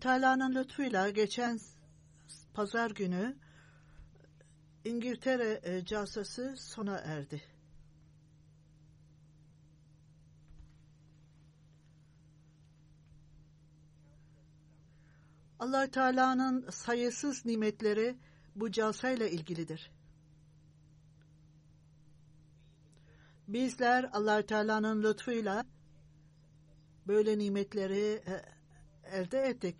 Teala'nın lütfuyla geçen pazar günü İngiltere e, casası sona erdi. allah Teala'nın sayısız nimetleri bu casayla ilgilidir. Bizler allah Teala'nın lütfuyla böyle nimetleri e, elde ettik.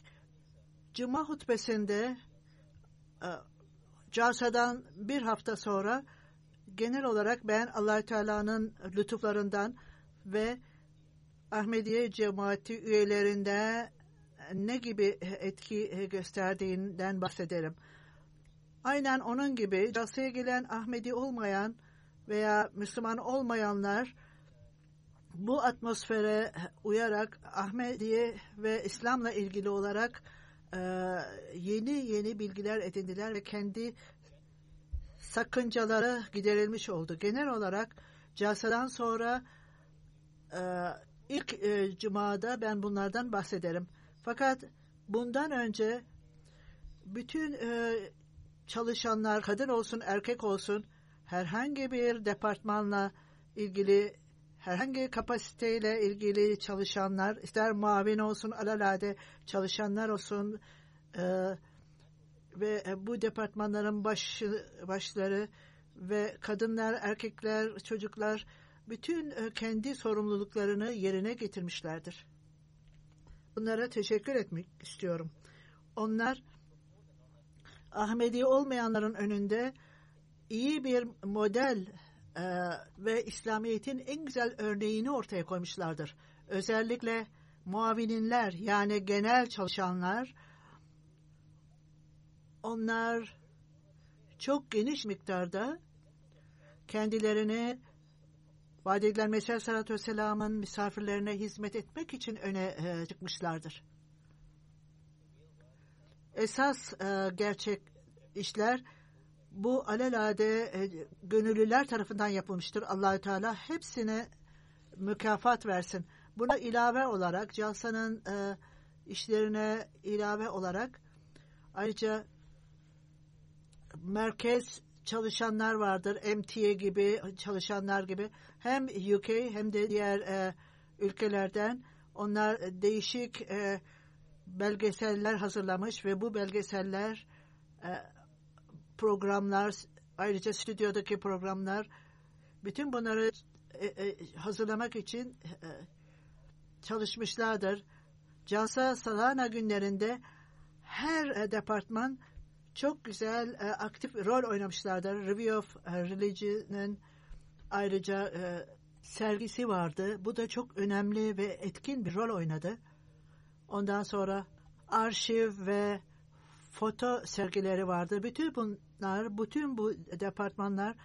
Cuma hutbesinde e, Casa'dan bir hafta sonra genel olarak ben allah Teala'nın lütuflarından ve Ahmediye cemaati üyelerinde ne gibi etki gösterdiğinden bahsederim. Aynen onun gibi Casa'ya gelen Ahmedi olmayan veya Müslüman olmayanlar bu atmosfere uyarak Ahmediye ve İslam'la ilgili olarak yeni yeni bilgiler edindiler ve kendi sakıncaları giderilmiş oldu. Genel olarak Casa'dan sonra ilk cumada ben bunlardan bahsederim. Fakat bundan önce bütün çalışanlar kadın olsun erkek olsun herhangi bir departmanla ilgili herhangi kapasiteyle ilgili çalışanlar, ister muavin olsun, alalade çalışanlar olsun e, ve bu departmanların başı, başları ve kadınlar, erkekler, çocuklar bütün e, kendi sorumluluklarını yerine getirmişlerdir. Bunlara teşekkür etmek istiyorum. Onlar Ahmedi olmayanların önünde iyi bir model ee, ve İslamiyet'in en güzel örneğini ortaya koymuşlardır. Özellikle muavininler yani genel çalışanlar onlar çok geniş miktarda kendilerini vaat edilen Mesih Aleyhisselatü Vesselam'ın misafirlerine hizmet etmek için öne e, çıkmışlardır. Esas e, gerçek işler bu alelade e, gönüllüler tarafından yapılmıştır. Allahü Teala hepsine mükafat versin. Buna ilave olarak Calsa'nın e, işlerine ilave olarak ayrıca merkez çalışanlar vardır. MTA gibi çalışanlar gibi hem UK hem de diğer e, ülkelerden onlar değişik e, belgeseller hazırlamış ve bu belgeseller e, programlar, ayrıca stüdyodaki programlar, bütün bunları e, e, hazırlamak için e, çalışmışlardır. Casa Salana günlerinde her departman çok güzel aktif rol oynamışlardır. Review of Religion'ın ayrıca sergisi vardı. Bu da çok önemli ve etkin bir rol oynadı. Ondan sonra arşiv ve foto sergileri vardı. Bütün bu bütün bu departmanlar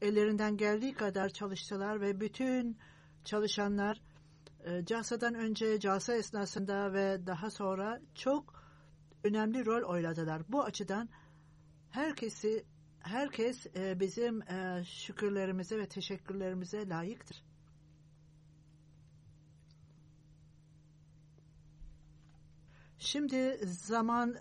ellerinden geldiği kadar çalıştılar ve bütün çalışanlar e, CASA'dan önce CASA esnasında ve daha sonra çok önemli rol oynadılar. Bu açıdan herkesi herkes e, bizim e, şükürlerimize ve teşekkürlerimize layıktır. Şimdi zaman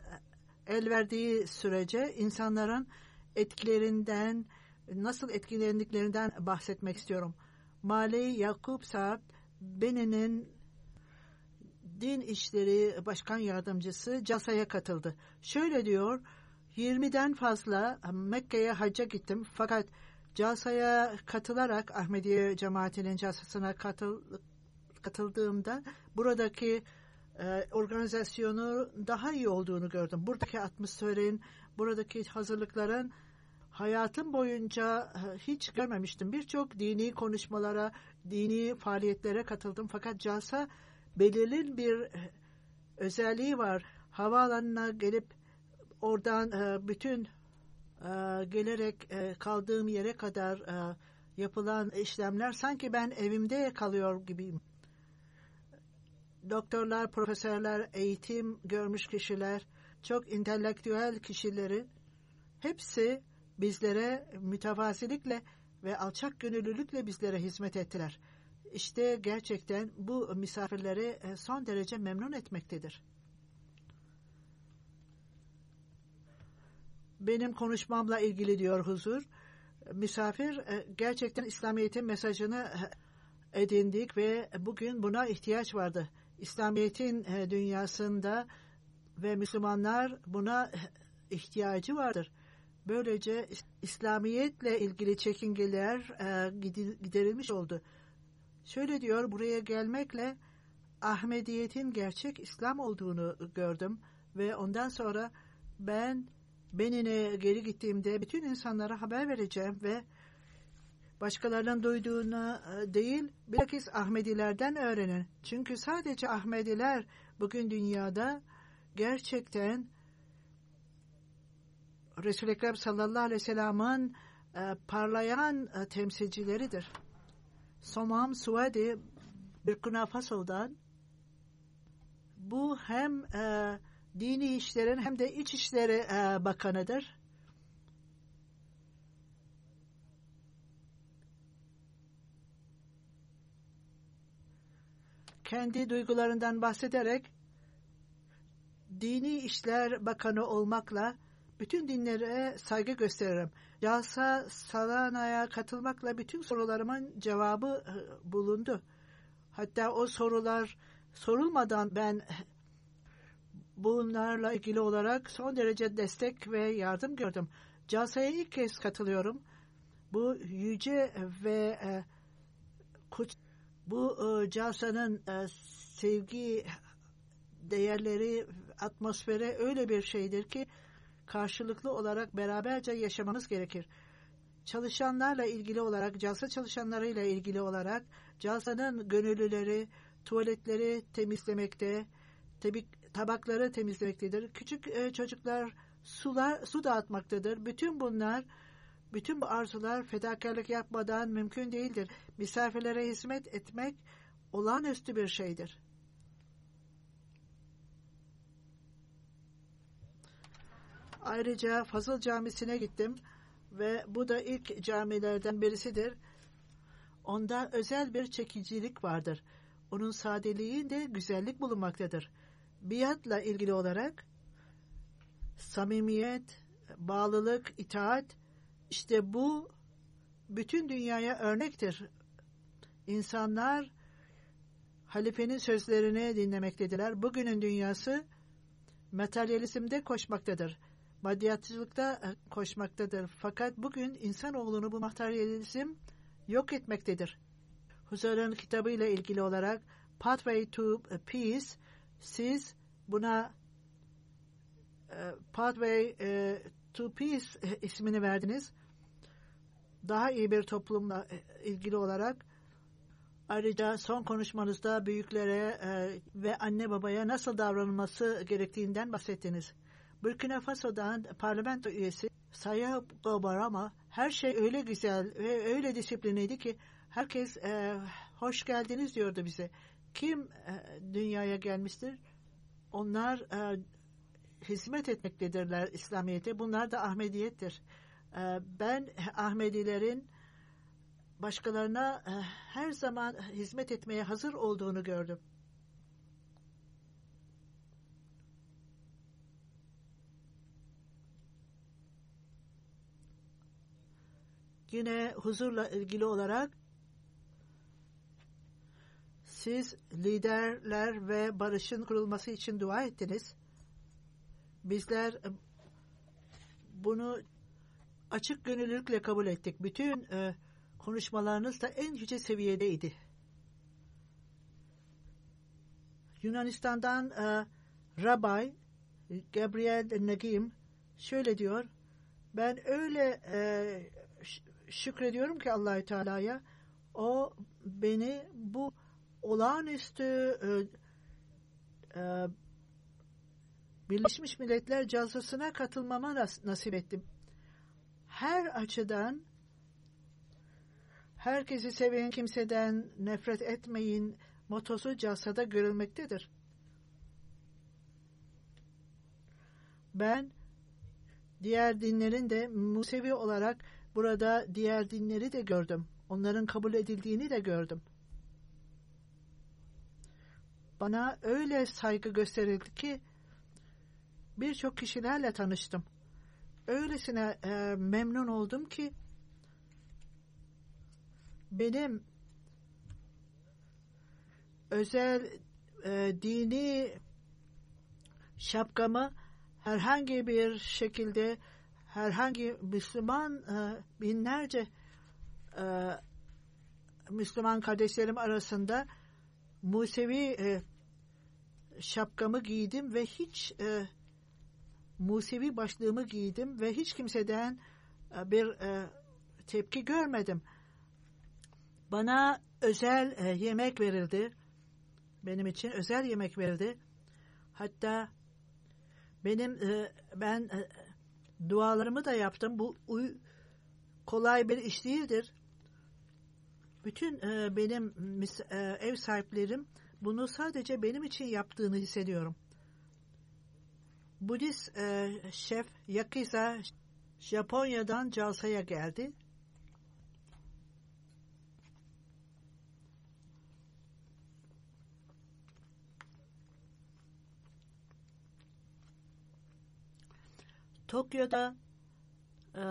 el verdiği sürece insanların etkilerinden nasıl etkilendiklerinden bahsetmek istiyorum. Mali Yakup Saab Benin'in din işleri başkan yardımcısı CASA'ya katıldı. Şöyle diyor, 20'den fazla Mekke'ye hacca gittim fakat CASA'ya katılarak Ahmediye cemaatinin CASA'sına katıl, katıldığımda buradaki e, organizasyonu daha iyi olduğunu gördüm. Buradaki atmosferin, buradaki hazırlıkların hayatım boyunca e, hiç görmemiştim. Birçok dini konuşmalara, dini faaliyetlere katıldım. Fakat CASA belirli bir e, özelliği var. Havaalanına gelip oradan bütün gelerek kaldığım yere kadar yapılan işlemler sanki ben evimde kalıyor gibiyim. Doktorlar, profesörler, eğitim görmüş kişiler, çok entelektüel kişileri hepsi bizlere mütevazilikle ve alçak gönüllülükle bizlere hizmet ettiler. İşte gerçekten bu misafirleri e, son derece memnun etmektedir. Benim konuşmamla ilgili diyor huzur. Misafir e, gerçekten İslamiyet'in mesajını e, edindik ve bugün buna ihtiyaç vardı. İslamiyet'in dünyasında ve Müslümanlar buna ihtiyacı vardır. Böylece İslamiyetle ilgili çekingeler e, giderilmiş oldu. Şöyle diyor, buraya gelmekle Ahmediyet'in gerçek İslam olduğunu gördüm ve ondan sonra ben Benin'e geri gittiğimde bütün insanlara haber vereceğim ve başkalarının duyduğuna e, değil, bilakis Ahmedilerden öğrenin. Çünkü sadece Ahmediler bugün dünyada gerçekten Resul-i Ekrem sallallahu aleyhi ve sellem'in e, parlayan e, temsilcileridir. Somam Suadi Burkina Faso'dan bu hem e, dini işlerin hem de iç işleri e, bakanıdır. Kendi duygularından bahsederek dini işler bakanı olmakla bütün dinlere saygı gösteririm. Yasa Salana'ya katılmakla bütün sorularımın cevabı bulundu. Hatta o sorular sorulmadan ben bunlarla ilgili olarak son derece destek ve yardım gördüm. CASA'ya ilk kez katılıyorum. Bu yüce ve e, bu e, e, sevgi değerleri, atmosfere öyle bir şeydir ki karşılıklı olarak beraberce yaşamamız gerekir. Çalışanlarla ilgili olarak, CASA çalışanlarıyla ilgili olarak CASA'nın gönüllüleri tuvaletleri temizlemekte, tabakları temizlemektedir. Küçük e, çocuklar sular su dağıtmaktadır. Bütün bunlar bütün bu arzular fedakarlık yapmadan mümkün değildir. Misafirlere hizmet etmek olağanüstü bir şeydir. Ayrıca Fazıl Camisi'ne gittim ve bu da ilk camilerden birisidir. Onda özel bir çekicilik vardır. Onun sadeliğinde güzellik bulunmaktadır. Biatla ilgili olarak samimiyet, bağlılık, itaat işte bu bütün dünyaya örnektir. İnsanlar halifenin sözlerini dinlemektediler. Bugünün dünyası materyalizmde koşmaktadır maddiyatçılıkta e, koşmaktadır. Fakat bugün insanoğlunu bu materyalizm yok etmektedir. Huzur'un kitabıyla ilgili olarak Pathway to Peace siz buna e, Pathway e, to Peace ismini verdiniz. Daha iyi bir toplumla ilgili olarak ayrıca son konuşmanızda büyüklere ve anne babaya nasıl davranılması gerektiğinden bahsettiniz. Burkina Faso'dan parlamento üyesi sayı var ama her şey öyle güzel ve öyle disiplinliydi ki herkes e, hoş geldiniz diyordu bize. Kim e, dünyaya gelmiştir? Onlar e, hizmet etmektedirler İslamiyet'e. Bunlar da Ahmediyettir. E, ben Ahmedilerin başkalarına e, her zaman hizmet etmeye hazır olduğunu gördüm. Yine huzurla ilgili olarak siz liderler ve barışın kurulması için dua ettiniz. Bizler e, bunu açık gönüllülükle kabul ettik. Bütün e, konuşmalarınız da en yüce seviyedeydi. Yunanistan'dan e, Rabbi Gabriel Nagim şöyle diyor. Ben öyle e, şükrediyorum ki Allahü Teala'ya o beni bu olağanüstü e, e, Birleşmiş Milletler cazasına katılmama nas nasip ettim. Her açıdan herkesi seven kimseden nefret etmeyin motosu casada görülmektedir. Ben diğer dinlerin de Musevi olarak burada diğer dinleri de gördüm. Onların kabul edildiğini de gördüm. Bana öyle saygı gösterildi ki birçok kişilerle tanıştım. Öylesine e, memnun oldum ki benim özel e, dini şapkamı herhangi bir şekilde herhangi Müslüman e, binlerce e, Müslüman kardeşlerim arasında Musevi e, şapkamı giydim ve hiç e, Musevi başlığımı giydim ve hiç kimseden e, bir e, tepki görmedim. Bana özel e, yemek verildi. Benim için özel yemek verildi. Hatta benim ben dualarımı da yaptım. Bu kolay bir iş değildir. Bütün benim ev sahiplerim bunu sadece benim için yaptığını hissediyorum. Budist e, şef Yakiza Japonya'dan Calsa'ya geldi. Tokyo'da e,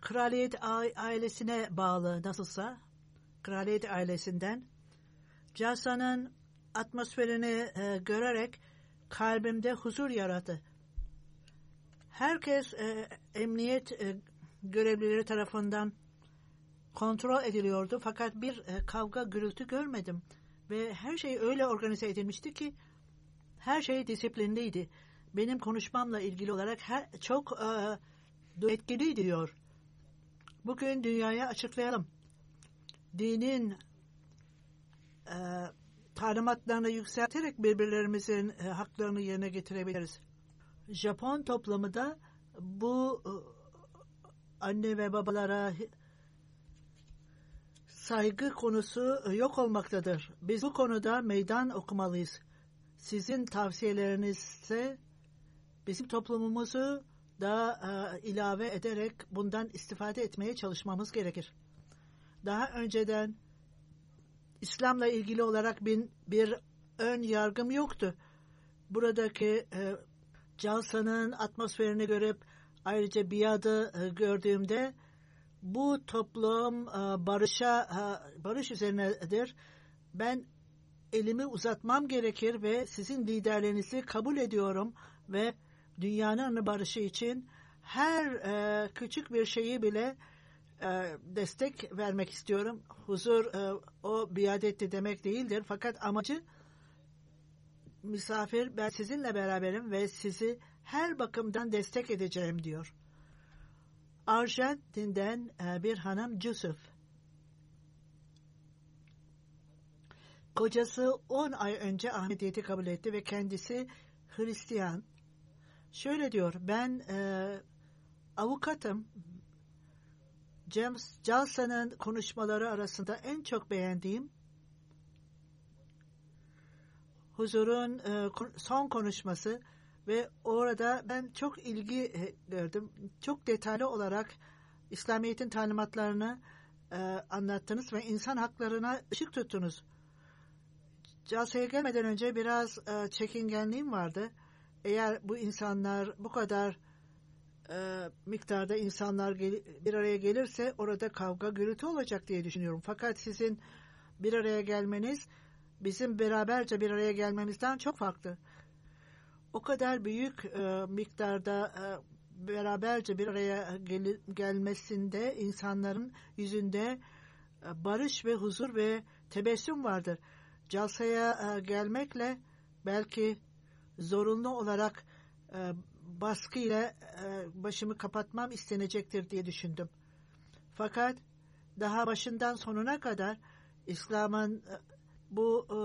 kraliyet ailesine bağlı nasılsa kraliyet ailesinden Casa'nın atmosferini e, görerek kalbimde huzur yarattı. Herkes e, emniyet e, görevlileri tarafından kontrol ediliyordu fakat bir e, kavga gürültü görmedim ve her şey öyle organize edilmişti ki her şey disiplinliydi. Benim konuşmamla ilgili olarak her, çok e, etkiliydi diyor. Bugün dünyaya açıklayalım. Dinin e, talimatlarını yükselterek birbirlerimizin e, haklarını yerine getirebiliriz. Japon toplumu da bu e, anne ve babalara saygı konusu yok olmaktadır. Biz bu konuda meydan okumalıyız. Sizin tavsiyelerinizse bizim toplumumuzu e, ilave ederek bundan istifade etmeye çalışmamız gerekir. Daha önceden İslam'la ilgili olarak bir, bir ön yargım yoktu. Buradaki e, Calsa'nın atmosferini görüp ayrıca biadı e, gördüğümde bu toplum e, barışa e, barış üzerinedir. Ben elimi uzatmam gerekir ve sizin liderlerinizi kabul ediyorum ve dünyanın barışı için her e, küçük bir şeyi bile destek vermek istiyorum. Huzur e, o biadetti demek değildir. Fakat amacı misafir ben sizinle beraberim ve sizi her bakımdan destek edeceğim diyor. Arjantin'den e, bir hanım Yusuf. Kocası 10 ay önce Ahmediyeti kabul etti ve kendisi Hristiyan. Şöyle diyor, ben e, avukatım. James Jalsa'nın konuşmaları arasında en çok beğendiğim huzurun e, son konuşması ve orada ben çok ilgi e, gördüm. Çok detaylı olarak İslamiyet'in talimatlarını e, anlattınız ve insan haklarına ışık tuttunuz. Calsa'ya gelmeden önce biraz çekingenliğim vardı. Eğer bu insanlar bu kadar e, miktarda insanlar gel, bir araya gelirse orada kavga gürültü olacak diye düşünüyorum. Fakat sizin bir araya gelmeniz bizim beraberce bir araya gelmemizden çok farklı. O kadar büyük e, miktarda e, beraberce bir araya gel, gelmesinde insanların yüzünde e, barış ve huzur ve tebessüm vardır. Calsaya e, gelmekle belki zorunlu olarak e, baskıyla e, başımı kapatmam istenecektir diye düşündüm. Fakat daha başından sonuna kadar İslam'ın e, bu e,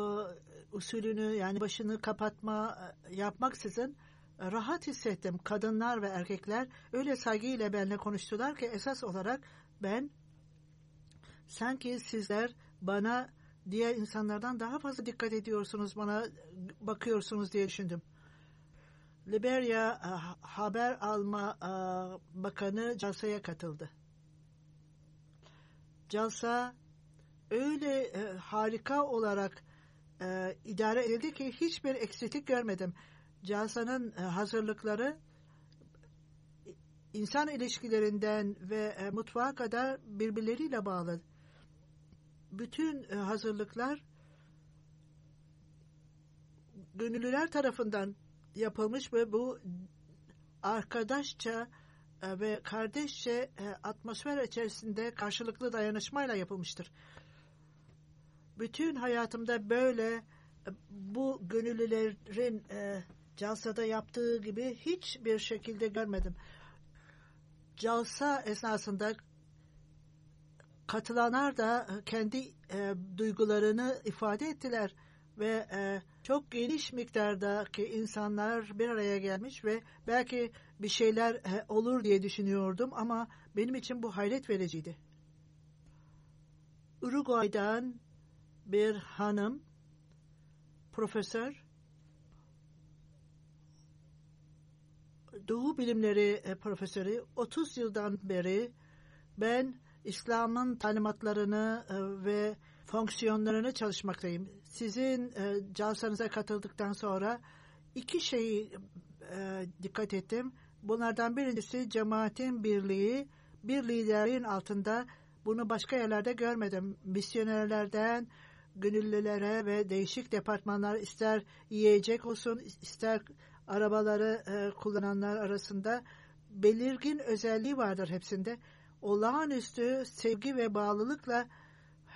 usulünü yani başını kapatma yapmaksızın rahat hissettim. Kadınlar ve erkekler öyle saygıyla benimle konuştular ki esas olarak ben sanki sizler bana diğer insanlardan daha fazla dikkat ediyorsunuz, bana bakıyorsunuz diye düşündüm. Liberya e, Haber Alma e, Bakanı Calsa'ya katıldı. Calsa öyle e, harika olarak idare edildi ki hiçbir eksiklik görmedim. Calsa'nın hazırlıkları insan ilişkilerinden ve mutfağa kadar birbirleriyle bağlı. Bütün hazırlıklar gönüllüler tarafından yapılmış ve bu arkadaşça e, ve kardeşçe e, atmosfer içerisinde karşılıklı dayanışmayla yapılmıştır. Bütün hayatımda böyle e, bu gönüllülerin e, Calsa'da yaptığı gibi hiçbir şekilde görmedim. Calsa esnasında katılanlar da kendi e, duygularını ifade ettiler ve e, çok geniş miktardaki insanlar bir araya gelmiş ve belki bir şeyler e, olur diye düşünüyordum ama benim için bu hayret vericiydi. Uruguay'dan bir hanım, profesör, Doğu Bilimleri e, Profesörü 30 yıldan beri ben İslam'ın talimatlarını e, ve fonksiyonlarını çalışmaktayım. Sizin e, calsanıza katıldıktan sonra iki şeyi e, dikkat ettim. Bunlardan birincisi cemaatin birliği, bir liderin altında bunu başka yerlerde görmedim. Misyonerlerden gönüllülere ve değişik departmanlar ister yiyecek olsun ister arabaları e, kullananlar arasında belirgin özelliği vardır hepsinde. Olağanüstü sevgi ve bağlılıkla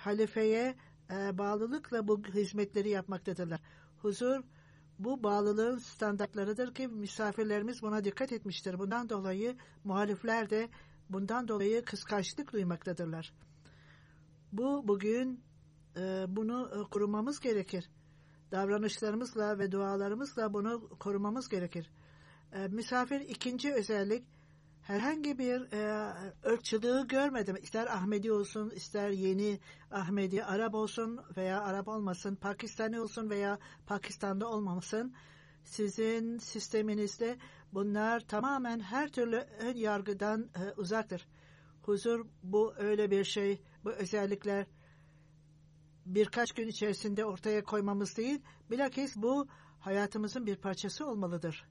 halifeye e, bağlılıkla bu hizmetleri yapmaktadırlar. Huzur bu bağlılığın standartlarıdır ki misafirlerimiz buna dikkat etmiştir. Bundan dolayı muhalifler de bundan dolayı kıskançlık duymaktadırlar. Bu bugün e, bunu e, korumamız gerekir. Davranışlarımızla ve dualarımızla bunu korumamız gerekir. E, misafir ikinci özellik herhangi bir e, ırkçılığı görmedim. İster Ahmedi olsun, ister yeni Ahmedi, Arap olsun veya Arap olmasın, Pakistani olsun veya Pakistan'da olmamasın. Sizin sisteminizde bunlar tamamen her türlü ön yargıdan e, uzaktır. Huzur bu öyle bir şey, bu özellikler birkaç gün içerisinde ortaya koymamız değil, bilakis bu hayatımızın bir parçası olmalıdır.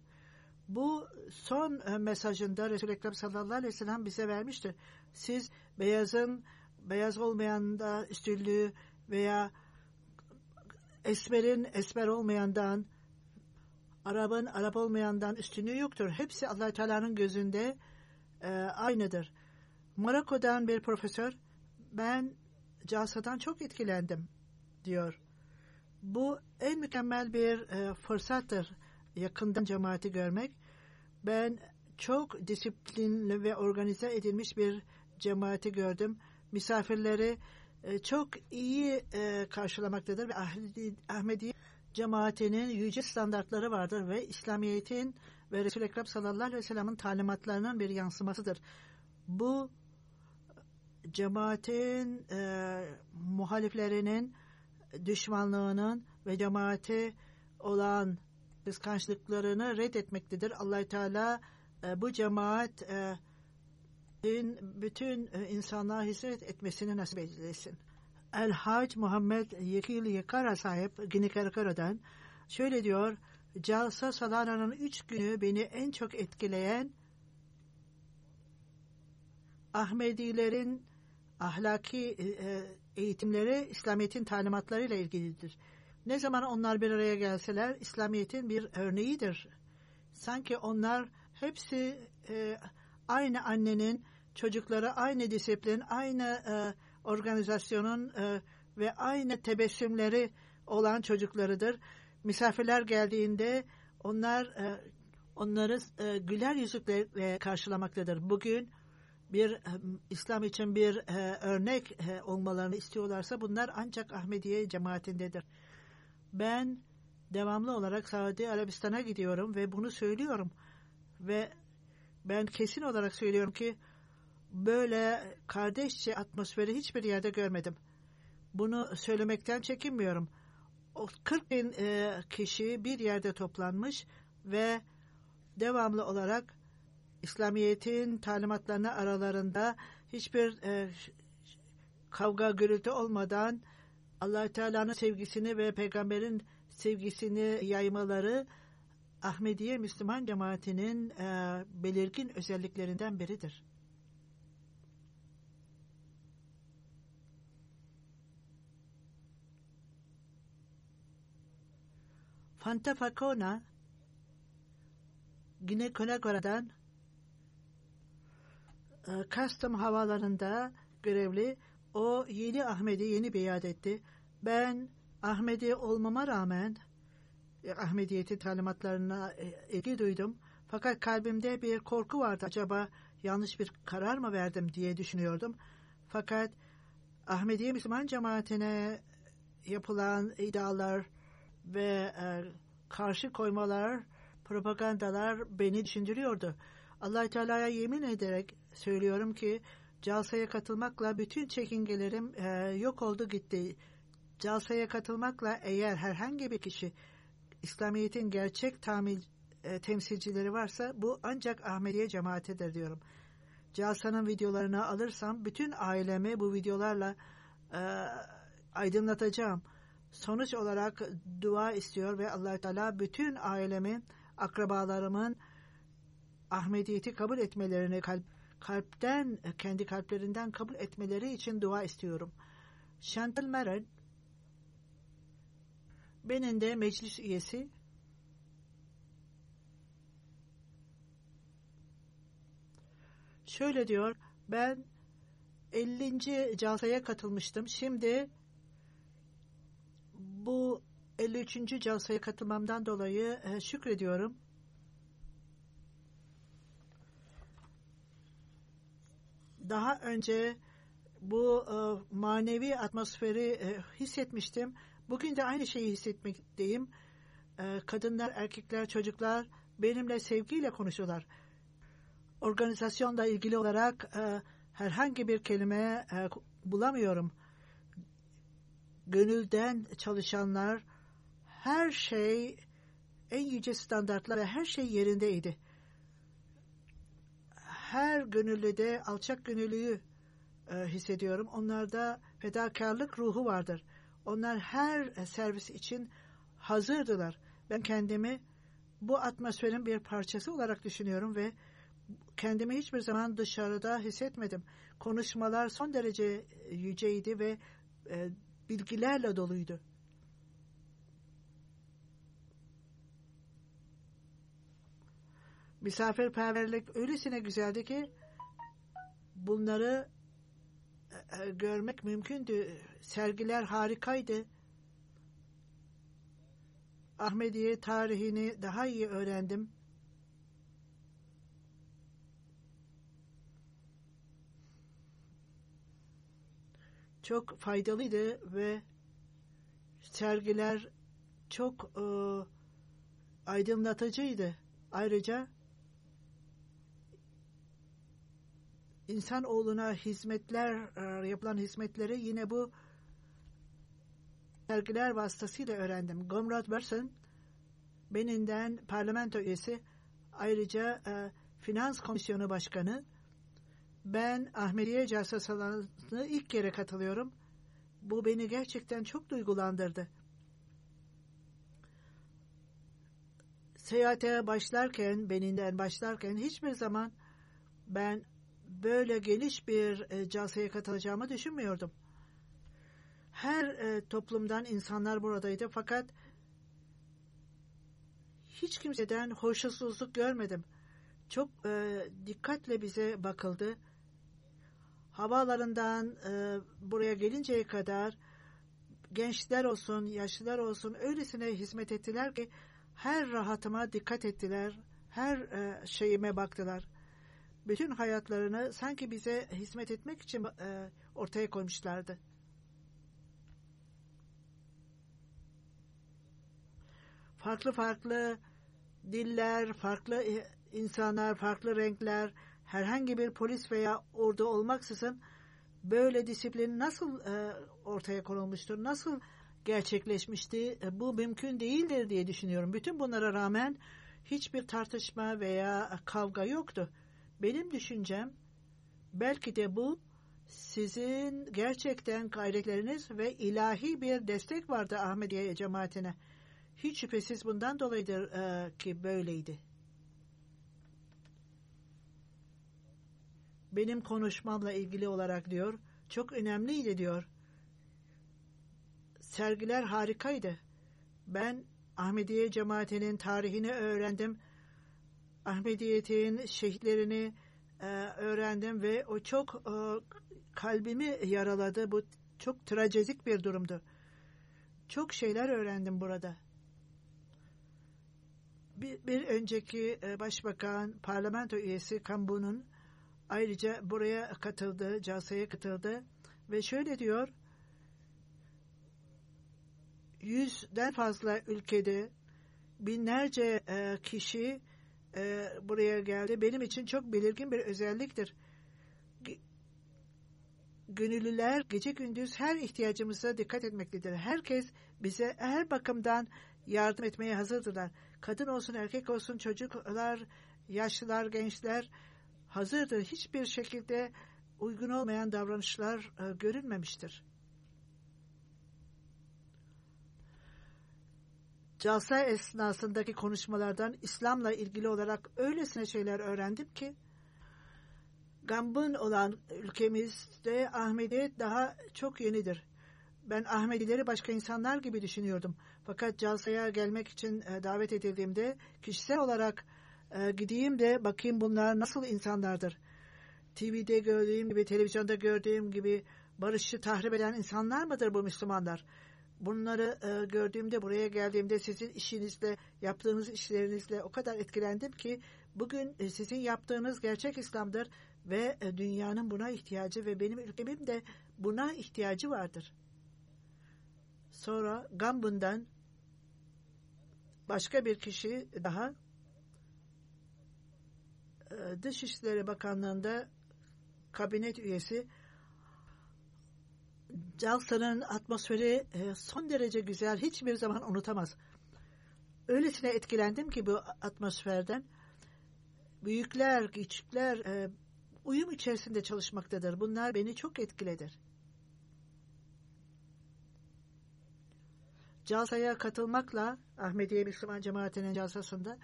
Bu son e, mesajında Resul-i Ekrem sallallahu aleyhi ve sellem bize vermiştir. Siz beyazın beyaz olmayan da üstünlüğü veya esmerin esmer olmayandan Arap'ın Arap olmayandan üstünlüğü yoktur. Hepsi allah Teala'nın gözünde e, aynıdır. Monaco'dan bir profesör ben Casa'dan çok etkilendim diyor. Bu en mükemmel bir e, fırsattır yakından cemaati görmek. Ben çok disiplinli ve organize edilmiş bir cemaati gördüm. Misafirleri e, çok iyi e, karşılamaktadır ve Ahmedi, cemaatinin yüce standartları vardır ve İslamiyet'in ve Resul-i Ekrem sallallahu aleyhi ve sellem'in talimatlarının bir yansımasıdır. Bu cemaatin e, muhaliflerinin düşmanlığının ve cemaate olan kıskançlıklarını reddetmektedir. allah Teala e, bu cemaat e, bütün e, insanlığa hizmet etmesini nasip eylesin. El Hac Muhammed Yekil Yekara sahip Ginekarkara'dan şöyle diyor. Calsa Salana'nın üç günü beni en çok etkileyen Ahmedilerin ahlaki eğitimleri İslamiyet'in talimatlarıyla ilgilidir. Ne zaman onlar bir araya gelseler İslamiyet'in bir örneğidir. Sanki onlar hepsi e, aynı annenin çocukları aynı disiplin, aynı e, organizasyonun e, ve aynı tebessümleri olan çocuklarıdır. Misafirler geldiğinde onlar e, onları e, güler yüzükle karşılamaktadır. Bugün bir e, İslam için bir e, örnek e, olmalarını istiyorlarsa bunlar ancak Ahmediye cemaatindedir. Ben devamlı olarak Saudi Arabistan'a gidiyorum ve bunu söylüyorum. Ve ben kesin olarak söylüyorum ki böyle kardeşçe atmosferi hiçbir yerde görmedim. Bunu söylemekten çekinmiyorum. O 40 bin e, kişi bir yerde toplanmış ve devamlı olarak İslamiyet'in talimatlarına aralarında hiçbir e, kavga gürültü olmadan allah Teala'nın sevgisini ve peygamberin sevgisini yaymaları Ahmediye Müslüman cemaatinin e, belirgin özelliklerinden biridir. Fanta Fakona Güney Konakora'dan e, Custom havalarında görevli o yeni Ahmet'i yeni beyat etti. Ben Ahmet'i olmama rağmen e, Ahmediyeti talimatlarına e, ilgi duydum. Fakat kalbimde bir korku vardı. Acaba yanlış bir karar mı verdim diye düşünüyordum. Fakat Ahmediye Müslüman cemaatine yapılan iddialar ve e, karşı koymalar, propagandalar beni düşündürüyordu. allah Teala'ya yemin ederek söylüyorum ki Calsa'ya katılmakla bütün çekingelerim e, yok oldu gitti. Calsa'ya katılmakla eğer herhangi bir kişi İslamiyet'in gerçek tamil, e, temsilcileri varsa bu ancak Ahmediye cemaatidir diyorum. Calsa'nın videolarını alırsam bütün ailemi bu videolarla e, aydınlatacağım. Sonuç olarak dua istiyor ve allah Teala bütün ailemin, akrabalarımın Ahmediyeti kabul etmelerini kalp, kalpten, kendi kalplerinden kabul etmeleri için dua istiyorum. Chantal Merrill benim de meclis üyesi şöyle diyor ben 50. calsaya katılmıştım. Şimdi bu 53. calsaya katılmamdan dolayı e, şükrediyorum. Daha önce bu e, manevi atmosferi e, hissetmiştim. Bugün de aynı şeyi hissetmekteyim. E, kadınlar, erkekler, çocuklar benimle sevgiyle konuşuyorlar. Organizasyonla ilgili olarak e, herhangi bir kelime bulamıyorum. Gönülden çalışanlar her şey en yüce standartlar ve her şey yerindeydi. Her gönüllüde alçak gönüllüyü e, hissediyorum. Onlarda fedakarlık ruhu vardır. Onlar her servis için hazırdılar. Ben kendimi bu atmosferin bir parçası olarak düşünüyorum ve kendimi hiçbir zaman dışarıda hissetmedim. Konuşmalar son derece yüceydi ve e, bilgilerle doluydu. Misafirperverlik öylesine güzeldi ki bunları e, e, görmek mümkündü. Sergiler harikaydı. Ahmediye tarihini daha iyi öğrendim. Çok faydalıydı ve sergiler çok e, aydınlatıcıydı. Ayrıca insan oğluna hizmetler e, yapılan hizmetleri yine bu sergiler vasıtasıyla öğrendim. Gomrad Bersen beninden parlamento üyesi ayrıca e, Finans Komisyonu Başkanı ben Ahmediye Casasalarına ilk kere katılıyorum. Bu beni gerçekten çok duygulandırdı. Seyahate başlarken, beninden başlarken hiçbir zaman ben böyle geniş bir e, casaya katılacağımı düşünmüyordum. Her e, toplumdan insanlar buradaydı fakat hiç kimseden hoşnutsuzluk görmedim. Çok e, dikkatle bize bakıldı. Havalarından e, buraya gelinceye kadar gençler olsun, yaşlılar olsun öylesine hizmet ettiler ki her rahatıma dikkat ettiler. Her e, şeyime baktılar. Bütün hayatlarını sanki bize hizmet etmek için e, ortaya koymuşlardı. Farklı farklı diller, farklı insanlar, farklı renkler, herhangi bir polis veya ordu olmaksızın böyle disiplin nasıl e, ortaya konulmuştur, nasıl gerçekleşmişti, e, bu mümkün değildir diye düşünüyorum. Bütün bunlara rağmen hiçbir tartışma veya kavga yoktu. Benim düşüncem belki de bu sizin gerçekten gayretleriniz ve ilahi bir destek vardı Ahmediye cemaatine. Hiç şüphesiz bundan dolayıdır e, ki böyleydi. Benim konuşmamla ilgili olarak diyor, çok önemliydi diyor. Sergiler harikaydı. Ben Ahmediye cemaatinin tarihini öğrendim. Ahmediyet'in şehitlerini e, öğrendim ve o çok e, kalbimi yaraladı. Bu çok trajedik bir durumdu. Çok şeyler öğrendim burada bir, bir önceki e, başbakan, parlamento üyesi Kambu'nun ayrıca buraya katıldı, casaya katıldı ve şöyle diyor, yüzden fazla ülkede binlerce e, kişi e, buraya geldi. Benim için çok belirgin bir özelliktir. Gönüllüler gece gündüz her ihtiyacımıza dikkat etmektedir. Herkes bize her bakımdan yardım etmeye hazırdılar. Kadın olsun, erkek olsun, çocuklar, yaşlılar, gençler hazırdır. Hiçbir şekilde uygun olmayan davranışlar e, görülmemiştir. Calsa esnasındaki konuşmalardan İslam'la ilgili olarak öylesine şeyler öğrendim ki Gambın olan ülkemizde Ahmediyet daha çok yenidir. Ben Ahmedileri başka insanlar gibi düşünüyordum. Fakat Calsa'ya gelmek için e, davet edildiğimde kişisel olarak e, gideyim de bakayım bunlar nasıl insanlardır. TV'de gördüğüm gibi, televizyonda gördüğüm gibi barışı tahrip eden insanlar mıdır bu Müslümanlar? Bunları e, gördüğümde, buraya geldiğimde sizin işinizle, yaptığınız işlerinizle o kadar etkilendim ki bugün e, sizin yaptığınız gerçek İslam'dır ve e, dünyanın buna ihtiyacı ve benim ülkemin de buna ihtiyacı vardır. Sonra Gambun'dan başka bir kişi daha e, Dışişleri Bakanlığı'nda kabinet üyesi Jalsa'nın atmosferi e, son derece güzel. Hiçbir zaman unutamaz. Öylesine etkilendim ki bu atmosferden. Büyükler, küçükler e, uyum içerisinde çalışmaktadır. Bunlar beni çok etkiledir. Calsa'ya katılmakla Ahmediye Müslüman Cemaati'nin calsasında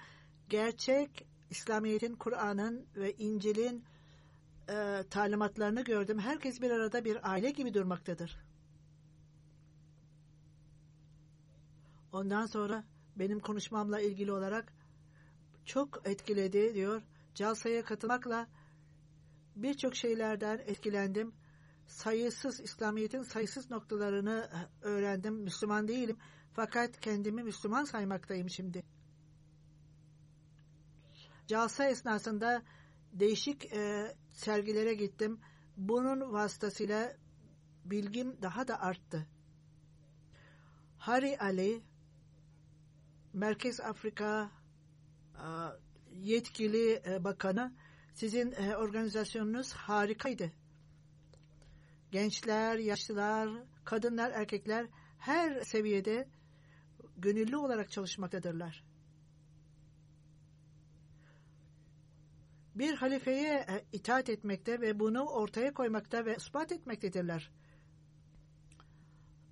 gerçek İslamiyet'in, Kur'an'ın ve İncil'in e, talimatlarını gördüm. Herkes bir arada bir aile gibi durmaktadır. Ondan sonra benim konuşmamla ilgili olarak çok etkiledi diyor. Calsa'ya katılmakla birçok şeylerden etkilendim. Sayısız İslamiyet'in sayısız noktalarını e, öğrendim. Müslüman değilim fakat kendimi Müslüman saymaktayım şimdi. Calsa esnasında değişik e, sergilere gittim. Bunun vasıtasıyla bilgim daha da arttı. Hari Ali Merkez Afrika e, yetkili e, bakanı sizin e, organizasyonunuz harikaydı. Gençler, yaşlılar, kadınlar, erkekler her seviyede gönüllü olarak çalışmaktadırlar. Bir halifeye e, itaat etmekte ve bunu ortaya koymakta ve ispat etmektedirler.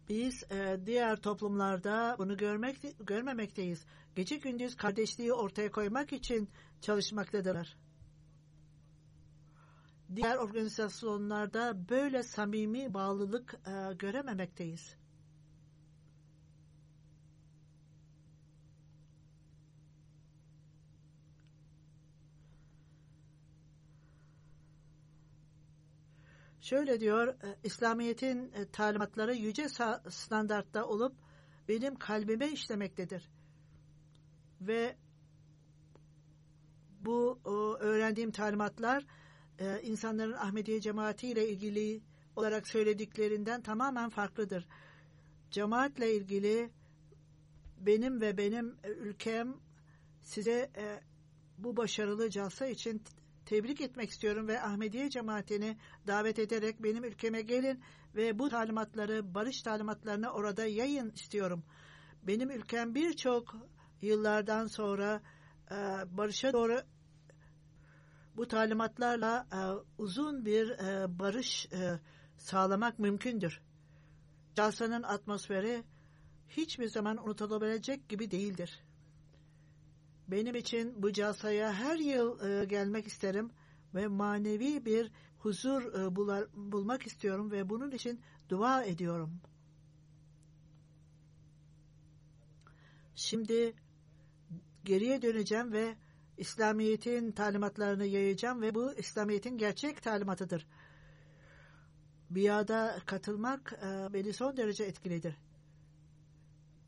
Biz e, diğer toplumlarda bunu görmek görmemekteyiz. Gece gündüz kardeşliği ortaya koymak için çalışmaktadırlar. Diğer organizasyonlarda böyle samimi bağlılık e, görememekteyiz. Şöyle diyor, e, İslamiyet'in e, talimatları yüce standartta olup benim kalbime işlemektedir. Ve bu öğrendiğim talimatlar e, insanların Ahmediye cemaati ile ilgili olarak söylediklerinden tamamen farklıdır. Cemaatle ilgili benim ve benim ülkem size bu başarılı calsa için tebrik etmek istiyorum ve Ahmediye cemaatini davet ederek benim ülkeme gelin ve bu talimatları, barış talimatlarını orada yayın istiyorum. Benim ülkem birçok yıllardan sonra e, barışa doğru bu talimatlarla e, uzun bir e, barış e, sağlamak mümkündür. Calsanın atmosferi hiçbir zaman unutulabilecek gibi değildir. Benim için bu casaya her yıl e, gelmek isterim ve manevi bir huzur e, bulmak istiyorum ve bunun için dua ediyorum. Şimdi geriye döneceğim ve İslamiyet'in talimatlarını yayacağım ve bu İslamiyet'in gerçek talimatıdır. Biada katılmak e, beni son derece etkilidir.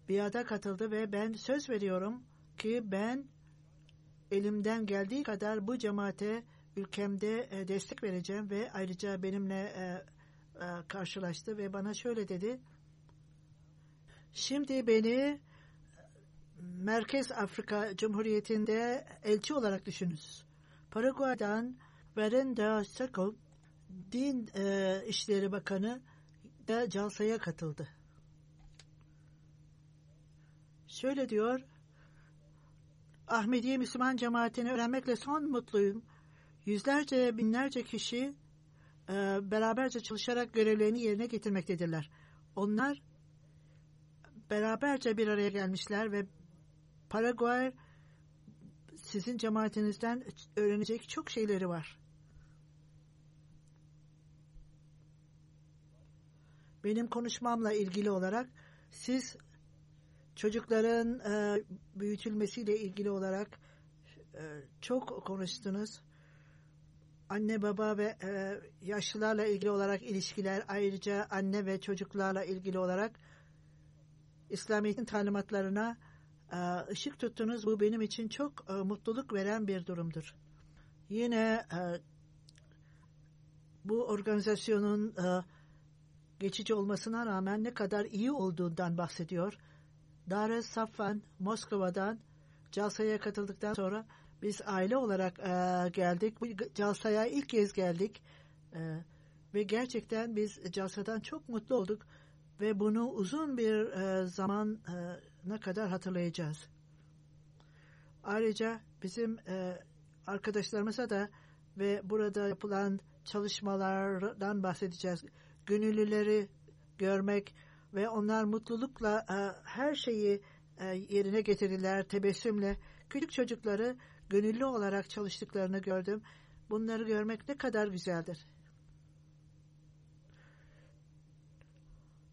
Biada katıldı ve ben söz veriyorum ki ben elimden geldiği kadar bu cemaate ülkemde e, destek vereceğim ve ayrıca benimle e, e, karşılaştı ve bana şöyle dedi. Şimdi beni Merkez Afrika Cumhuriyeti'nde elçi olarak düşününüz. Paraguay'dan Verenda Sako Din e, İşleri Bakanı da Calsa'ya katıldı. Şöyle diyor, Ahmediye Müslüman cemaatini öğrenmekle son mutluyum. Yüzlerce, binlerce kişi e, beraberce çalışarak görevlerini yerine getirmektedirler. Onlar beraberce bir araya gelmişler ve Paraguay sizin cemaatinizden öğrenecek çok şeyleri var. Benim konuşmamla ilgili olarak siz çocukların e, büyütülmesiyle ilgili olarak e, çok konuştunuz. Anne baba ve e, yaşlılarla ilgili olarak ilişkiler ayrıca anne ve çocuklarla ilgili olarak İslamiyet'in talimatlarına e, ışık tuttunuz. Bu benim için çok e, mutluluk veren bir durumdur. Yine e, bu organizasyonun e, geçici olmasına rağmen ne kadar iyi olduğundan bahsediyor. Dar Safvan Moskova'dan Calsa'ya katıldıktan sonra biz aile olarak e, geldik. Bu Calsa'ya ilk kez geldik. E, ve gerçekten biz Calsa'dan çok mutlu olduk. Ve bunu uzun bir e, zaman ne kadar hatırlayacağız. Ayrıca bizim e, arkadaşlarımıza da ve burada yapılan çalışmalardan bahsedeceğiz. Gönüllüleri görmek, ve onlar mutlulukla e, her şeyi e, yerine getirirler tebessümle. Küçük çocukları gönüllü olarak çalıştıklarını gördüm. Bunları görmek ne kadar güzeldir.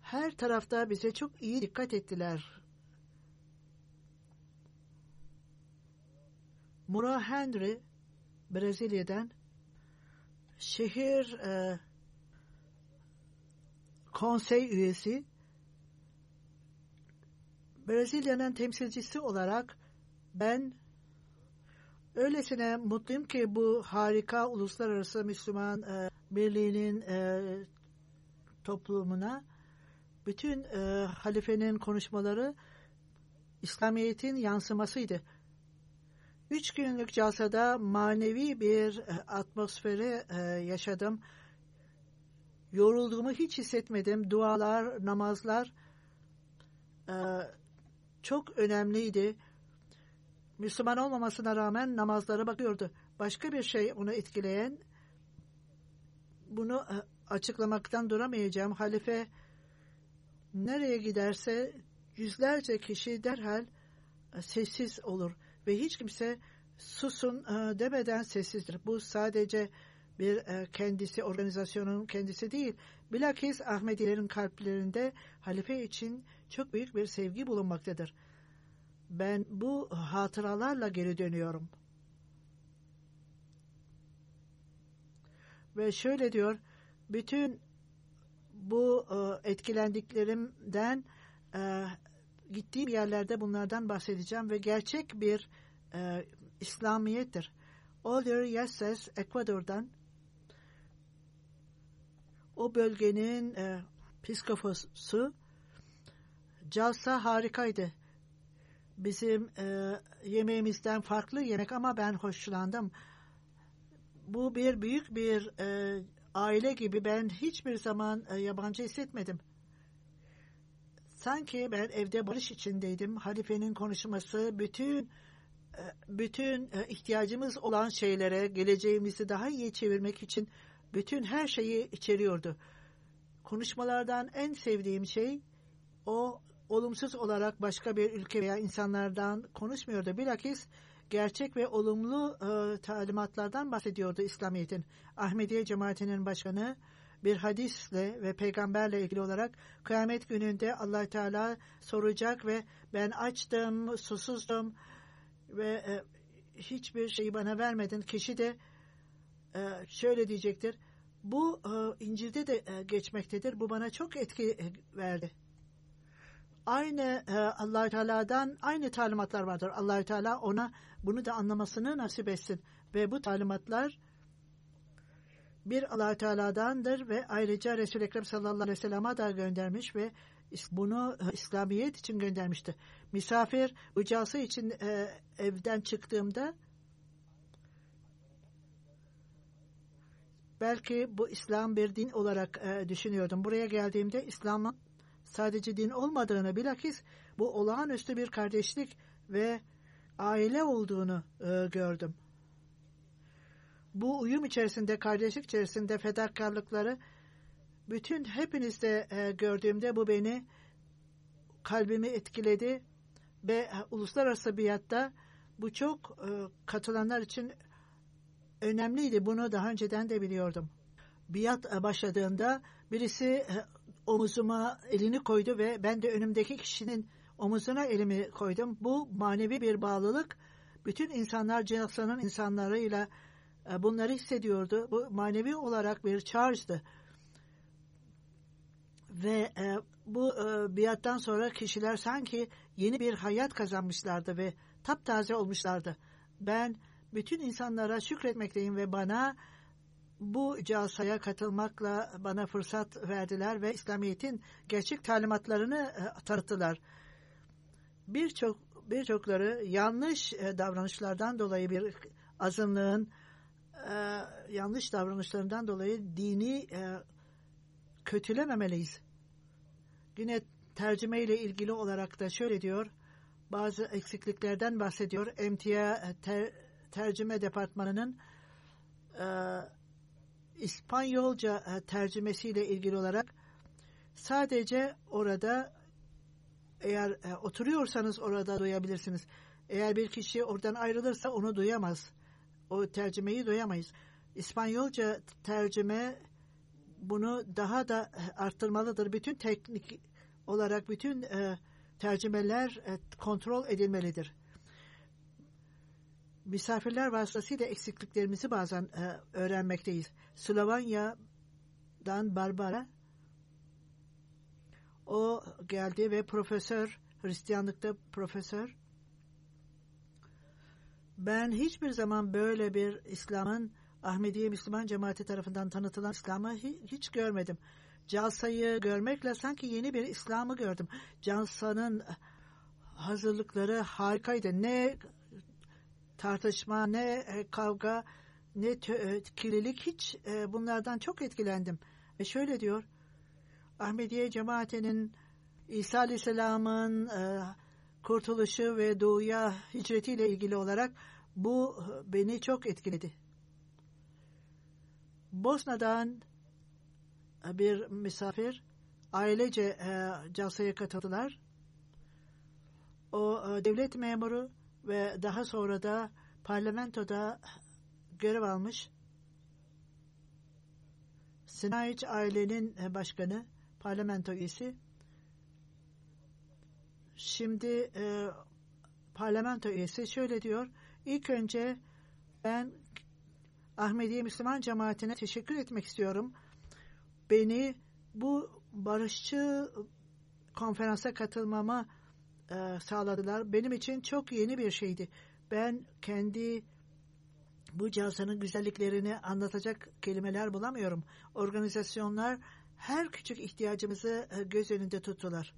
Her tarafta bize çok iyi dikkat ettiler. Mura Henry Brezilya'dan şehir e, konsey üyesi Brezilya'nın temsilcisi olarak ben öylesine mutluyum ki bu harika uluslararası Müslüman e, Birliği'nin e, toplumuna bütün e, halifenin konuşmaları İslamiyet'in yansımasıydı. Üç günlük calsada manevi bir e, atmosferi e, yaşadım. Yorulduğumu hiç hissetmedim. Dualar, namazlar e, çok önemliydi. Müslüman olmamasına rağmen namazlara bakıyordu. Başka bir şey onu etkileyen bunu açıklamaktan duramayacağım. Halife nereye giderse yüzlerce kişi derhal sessiz olur ve hiç kimse susun e, demeden sessizdir. Bu sadece bir e, kendisi organizasyonun kendisi değil. Bilakis Ahmedilerin kalplerinde halife için çok büyük bir sevgi bulunmaktadır. Ben bu hatıralarla geri dönüyorum. Ve şöyle diyor, bütün bu e, etkilendiklerimden gittiğim yerlerde bunlardan bahsedeceğim ve gerçek bir e, İslamiyettir. Oliver Yesses Ekvador'dan o bölgenin e, psikofosu Calsa harikaydı. Bizim e, yemeğimizden farklı yemek ama ben hoşlandım. Bu bir büyük bir e, aile gibi ben hiçbir zaman e, yabancı hissetmedim. Sanki ben evde barış içindeydim. Halifenin konuşması bütün e, bütün e, ihtiyacımız olan şeylere geleceğimizi daha iyi çevirmek için bütün her şeyi içeriyordu. Konuşmalardan en sevdiğim şey o olumsuz olarak başka bir ülke veya insanlardan konuşmuyordu. Bilakis gerçek ve olumlu e, talimatlardan bahsediyordu İslamiyet'in. Ahmediye cemaatinin başkanı bir hadisle ve peygamberle ilgili olarak kıyamet gününde allah Teala soracak ve ben açtım, susuzdum ve e, hiçbir şeyi bana vermedin. Kişi de e, şöyle diyecektir. Bu e, İncil'de de e, geçmektedir. Bu bana çok etki e, verdi. Aynı e, allah Teala'dan aynı talimatlar vardır. allah Teala ona bunu da anlamasını nasip etsin. Ve bu talimatlar bir allah Teala'dandır ve ayrıca Resul-i Ekrem sallallahu aleyhi ve sellem'e da göndermiş ve bunu e, İslamiyet için göndermişti. Misafir ucası için e, evden çıktığımda belki bu İslam bir din olarak e, düşünüyordum. Buraya geldiğimde İslam'ın sadece din olmadığını bilakis bu olağanüstü bir kardeşlik ve aile olduğunu e, gördüm bu uyum içerisinde, kardeşlik içerisinde fedakarlıkları bütün hepinizde e, gördüğümde bu beni kalbimi etkiledi ve uluslararası biatta bu çok e, katılanlar için önemliydi. Bunu daha önceden de biliyordum. Biat başladığında birisi e, omuzuma elini koydu ve ben de önümdeki kişinin omuzuna elimi koydum. Bu manevi bir bağlılık. Bütün insanlar Cenab-ı insanlarıyla e, bunları hissediyordu. Bu manevi olarak bir charge'dı. Ve e, bu e, biattan sonra kişiler sanki yeni bir hayat kazanmışlardı ve taptaze olmuşlardı. Ben bütün insanlara şükretmekteyim ve bana bu casaya katılmakla bana fırsat verdiler ve İslamiyet'in gerçek talimatlarını e, tanıttılar. Birçok birçokları yanlış e, davranışlardan dolayı bir azınlığın e, yanlış davranışlarından dolayı dini kötülememeliyiz. Yine tercüme ile ilgili olarak da şöyle diyor, bazı eksikliklerden bahsediyor. MTA ter, tercüme departmanının e, İspanyolca e, tercümesiyle ilgili olarak sadece orada eğer e, oturuyorsanız orada duyabilirsiniz. Eğer bir kişi oradan ayrılırsa onu duyamaz o tercümeyi duyamayız. İspanyolca tercüme bunu daha da arttırmalıdır. Bütün teknik olarak bütün e, tercümeler e, kontrol edilmelidir. Misafirler vasıtasıyla eksikliklerimizi bazen e, öğrenmekteyiz. Slovanya'dan Barbara o geldi ve profesör, Hristiyanlıkta profesör ben hiçbir zaman böyle bir İslam'ın Ahmediye Müslüman cemaati tarafından tanıtılan İslam'ı hiç görmedim. Calsa'yı görmekle sanki yeni bir İslam'ı gördüm. Calsa'nın hazırlıkları harikaydı. Ne tartışma, ne e, kavga, ne e, kirlilik hiç e, bunlardan çok etkilendim. E şöyle diyor, Ahmediye cemaatinin İsa Aleyhisselam'ın kurtuluşu ve doğuya hicretiyle ilgili olarak bu beni çok etkiledi. Bosna'dan bir misafir ailece e, Calsa'ya katıldılar. O e, devlet memuru ve daha sonra da parlamentoda görev almış. Sinayic ailenin başkanı, parlamento üyesi. Şimdi e, parlamento üyesi şöyle diyor. İlk önce ben Ahmediye Müslüman cemaatine teşekkür etmek istiyorum. Beni bu barışçı konferansa katılmama e, sağladılar. Benim için çok yeni bir şeydi. Ben kendi bu cihazının güzelliklerini anlatacak kelimeler bulamıyorum. Organizasyonlar her küçük ihtiyacımızı e, göz önünde tuttular.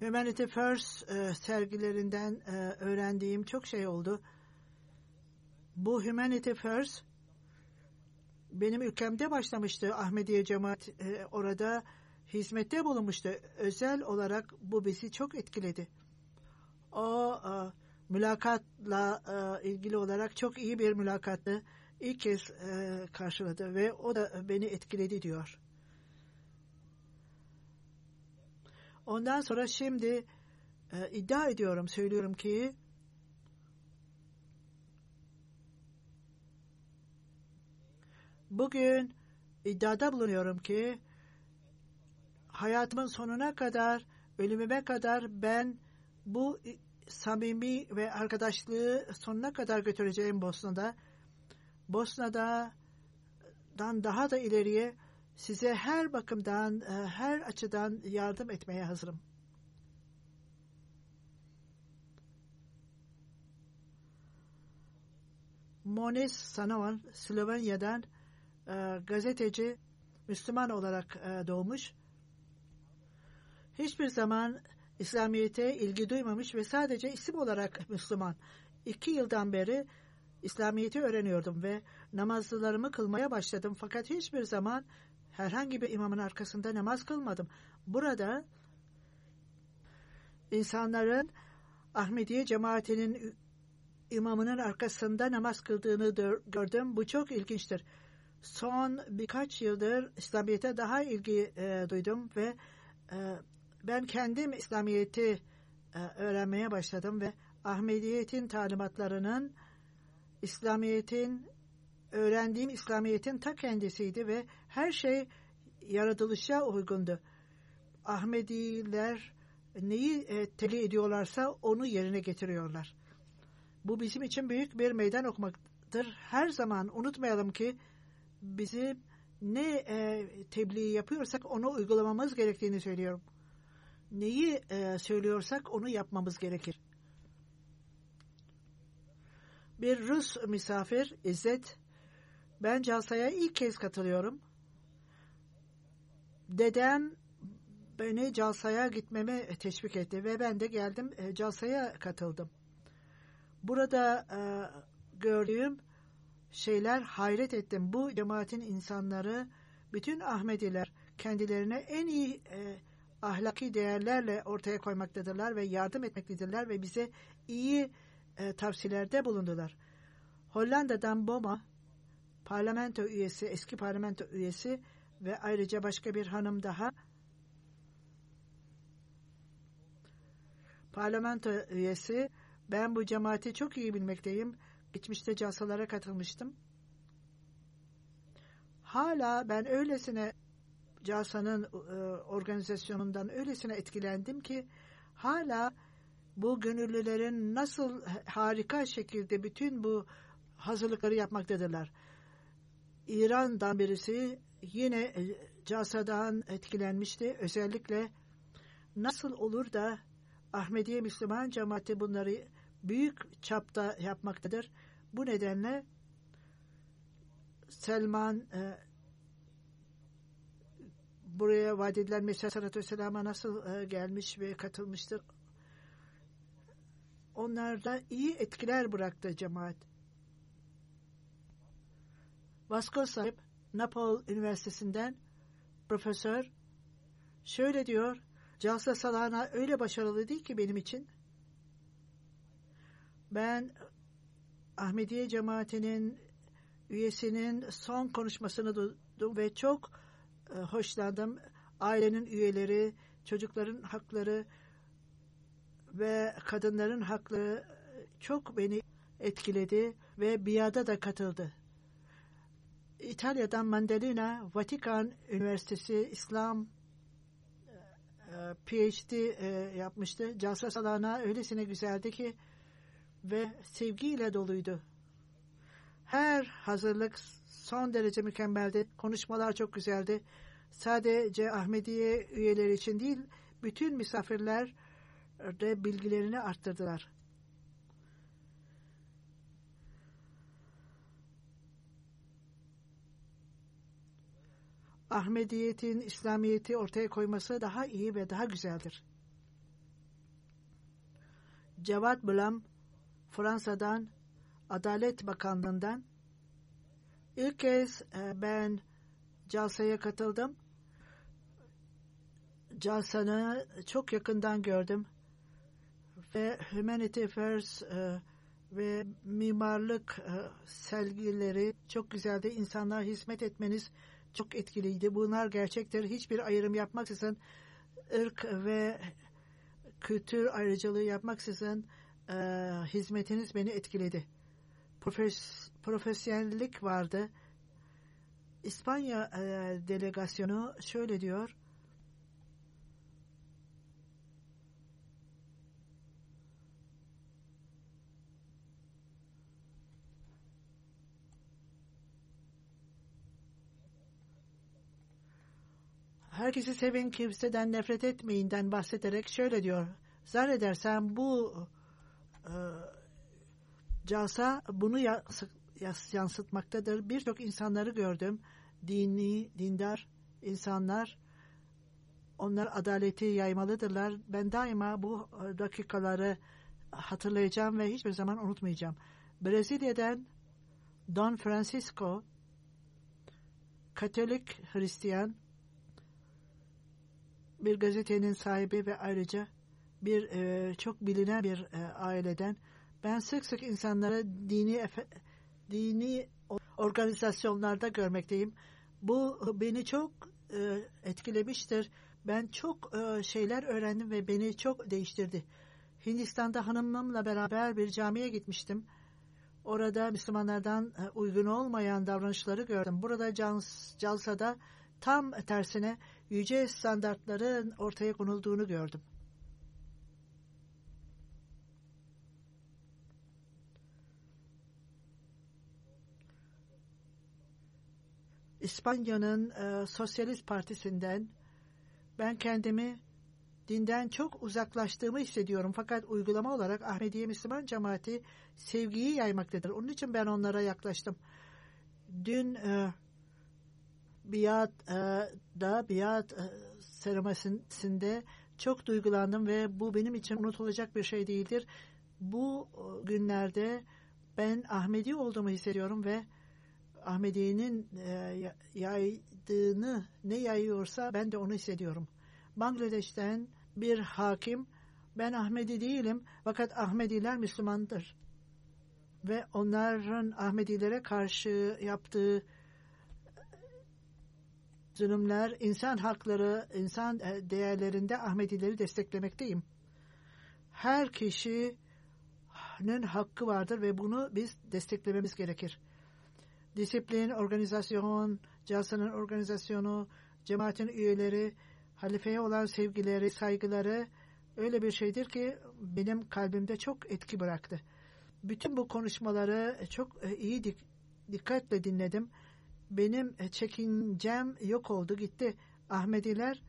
Humanity First e, sergilerinden e, öğrendiğim çok şey oldu. Bu Humanity First benim ülkemde başlamıştı. Ahmediye Cemaat e, orada hizmette bulunmuştu. Özel olarak bu bizi çok etkiledi. O e, mülakatla e, ilgili olarak çok iyi bir mülakattı. İlk kez e, karşıladı ve o da beni etkiledi diyor. Ondan sonra şimdi e, iddia ediyorum, söylüyorum ki bugün iddiada bulunuyorum ki hayatımın sonuna kadar, ölümüme kadar ben bu samimi ve arkadaşlığı sonuna kadar götüreceğim Bosna'da. Bosna'dan daha da ileriye size her bakımdan, e, her açıdan yardım etmeye hazırım. Monis Sanovan, Slovenya'dan e, gazeteci, Müslüman olarak e, doğmuş. Hiçbir zaman İslamiyet'e ilgi duymamış ve sadece isim olarak Müslüman. İki yıldan beri İslamiyet'i öğreniyordum ve namazlarımı kılmaya başladım. Fakat hiçbir zaman herhangi bir imamın arkasında namaz kılmadım. Burada insanların Ahmediye cemaatinin imamının arkasında namaz kıldığını gördüm. Bu çok ilginçtir. Son birkaç yıldır İslamiyet'e daha ilgi e, duydum ve e, ben kendim İslamiyet'i e, öğrenmeye başladım ve Ahmediyet'in talimatlarının İslamiyet'in öğrendiğim İslamiyet'in ta kendisiydi ve her şey yaratılışa uygundu. Ahmediler neyi e, teli ediyorlarsa onu yerine getiriyorlar. Bu bizim için büyük bir meydan okumaktır. Her zaman unutmayalım ki bizim ne e, tebliğ yapıyorsak onu uygulamamız gerektiğini söylüyorum. Neyi e, söylüyorsak onu yapmamız gerekir. Bir Rus misafir İzzet ben Calsa'ya ilk kez katılıyorum. Dedem beni Calsa'ya gitmeme teşvik etti ve ben de geldim e, Calsa'ya katıldım. Burada e, gördüğüm şeyler hayret ettim. Bu cemaatin insanları, bütün Ahmediler kendilerine en iyi e, ahlaki değerlerle ortaya koymaktadırlar ve yardım etmektedirler ve bize iyi e, tavsiyelerde bulundular. Hollanda'dan Boma parlamento üyesi, eski parlamento üyesi ve ayrıca başka bir hanım daha parlamento üyesi. Ben bu cemaati çok iyi bilmekteyim. Geçmişte casalara katılmıştım. Hala ben öylesine CASA'nın e, organizasyonundan öylesine etkilendim ki hala bu gönüllülerin nasıl harika şekilde bütün bu hazırlıkları yapmaktadırlar. İran'dan birisi yine e, CASA'dan etkilenmişti. Özellikle nasıl olur da Ahmediye Müslüman cemaati bunları büyük çapta yapmaktadır. Bu nedenle Selman e, buraya vaat edilen Mesih Aleyhisselam'a nasıl e, gelmiş ve katılmıştır. onlarda iyi etkiler bıraktı cemaat. Vasco sahip Napol Üniversitesi'nden profesör şöyle diyor. Calsa Salana öyle başarılı değil ki benim için. Ben Ahmediye cemaatinin üyesinin son konuşmasını duydum ve çok hoşlandım. Ailenin üyeleri, çocukların hakları ve kadınların hakları çok beni etkiledi ve biada da katıldı. İtalya'dan Mandalina, Vatikan Üniversitesi İslam e, PhD e, yapmıştı. Calsa Alana öylesine güzeldi ki ve sevgiyle doluydu. Her hazırlık son derece mükemmeldi. Konuşmalar çok güzeldi. Sadece Ahmediye üyeleri için değil, bütün misafirler de bilgilerini arttırdılar. Ahmediyetin İslamiyeti ortaya koyması daha iyi ve daha güzeldir. Cevat Bulam Fransa'dan Adalet Bakanlığı'ndan ilk kez e, ben Calsa'ya katıldım. Calsa'nı çok yakından gördüm ve Humanity Affairs e, ve mimarlık e, sergileri çok güzeldi. İnsanlara hizmet etmeniz çok etkiliydi. Bunlar gerçektir. Hiçbir ayrım yapmaksızın ırk ve kültür ayrıcalığı yapmaksızın e, hizmetiniz beni etkiledi. Profes, profesyonellik vardı. İspanya e, delegasyonu şöyle diyor. Herkesi sevin kimseden nefret etmeyinden bahsederek şöyle diyor. Zannedersem bu e, casa bunu yansıtmaktadır. Birçok insanları gördüm. Dini, dindar insanlar onlar adaleti yaymalıdırlar. Ben daima bu dakikaları hatırlayacağım ve hiçbir zaman unutmayacağım. Brezilya'dan Don Francisco Katolik Hristiyan bir gazetenin sahibi ve ayrıca bir e, çok bilinen bir e, aileden ben sık sık insanları dini efe, dini organizasyonlarda görmekteyim. Bu beni çok e, etkilemiştir. Ben çok e, şeyler öğrendim ve beni çok değiştirdi. Hindistan'da hanımımla beraber bir camiye gitmiştim. Orada Müslümanlardan e, uygun olmayan davranışları gördüm. Burada Calsa'da tam tersine yüce standartların ortaya konulduğunu gördüm. İspanya'nın e, Sosyalist Partisi'nden ben kendimi dinden çok uzaklaştığımı hissediyorum. Fakat uygulama olarak Ahmediye Müslüman cemaati sevgiyi yaymaktadır. Onun için ben onlara yaklaştım. Dün e, biat e, da biat e, seremonisinde çok duygulandım ve bu benim için unutulacak bir şey değildir. Bu e, günlerde ben Ahmedi olduğumu hissediyorum ve Ahmedi'nin e, yaydığını ne yayıyorsa ben de onu hissediyorum. Bangladeş'ten bir hakim ben Ahmedi değilim fakat Ahmediler Müslümandır. Ve onların Ahmedilere karşı yaptığı zulümler, insan hakları, insan e, değerlerinde Ahmedileri desteklemekteyim. Her kişinin hakkı vardır ve bunu biz desteklememiz gerekir. Disiplin, organizasyon, Calsa'nın organizasyonu, cemaatin üyeleri, halifeye olan sevgileri, saygıları öyle bir şeydir ki benim kalbimde çok etki bıraktı. Bütün bu konuşmaları çok e, iyi dik dikkatle dinledim benim e, çekincem yok oldu gitti. Ahmediler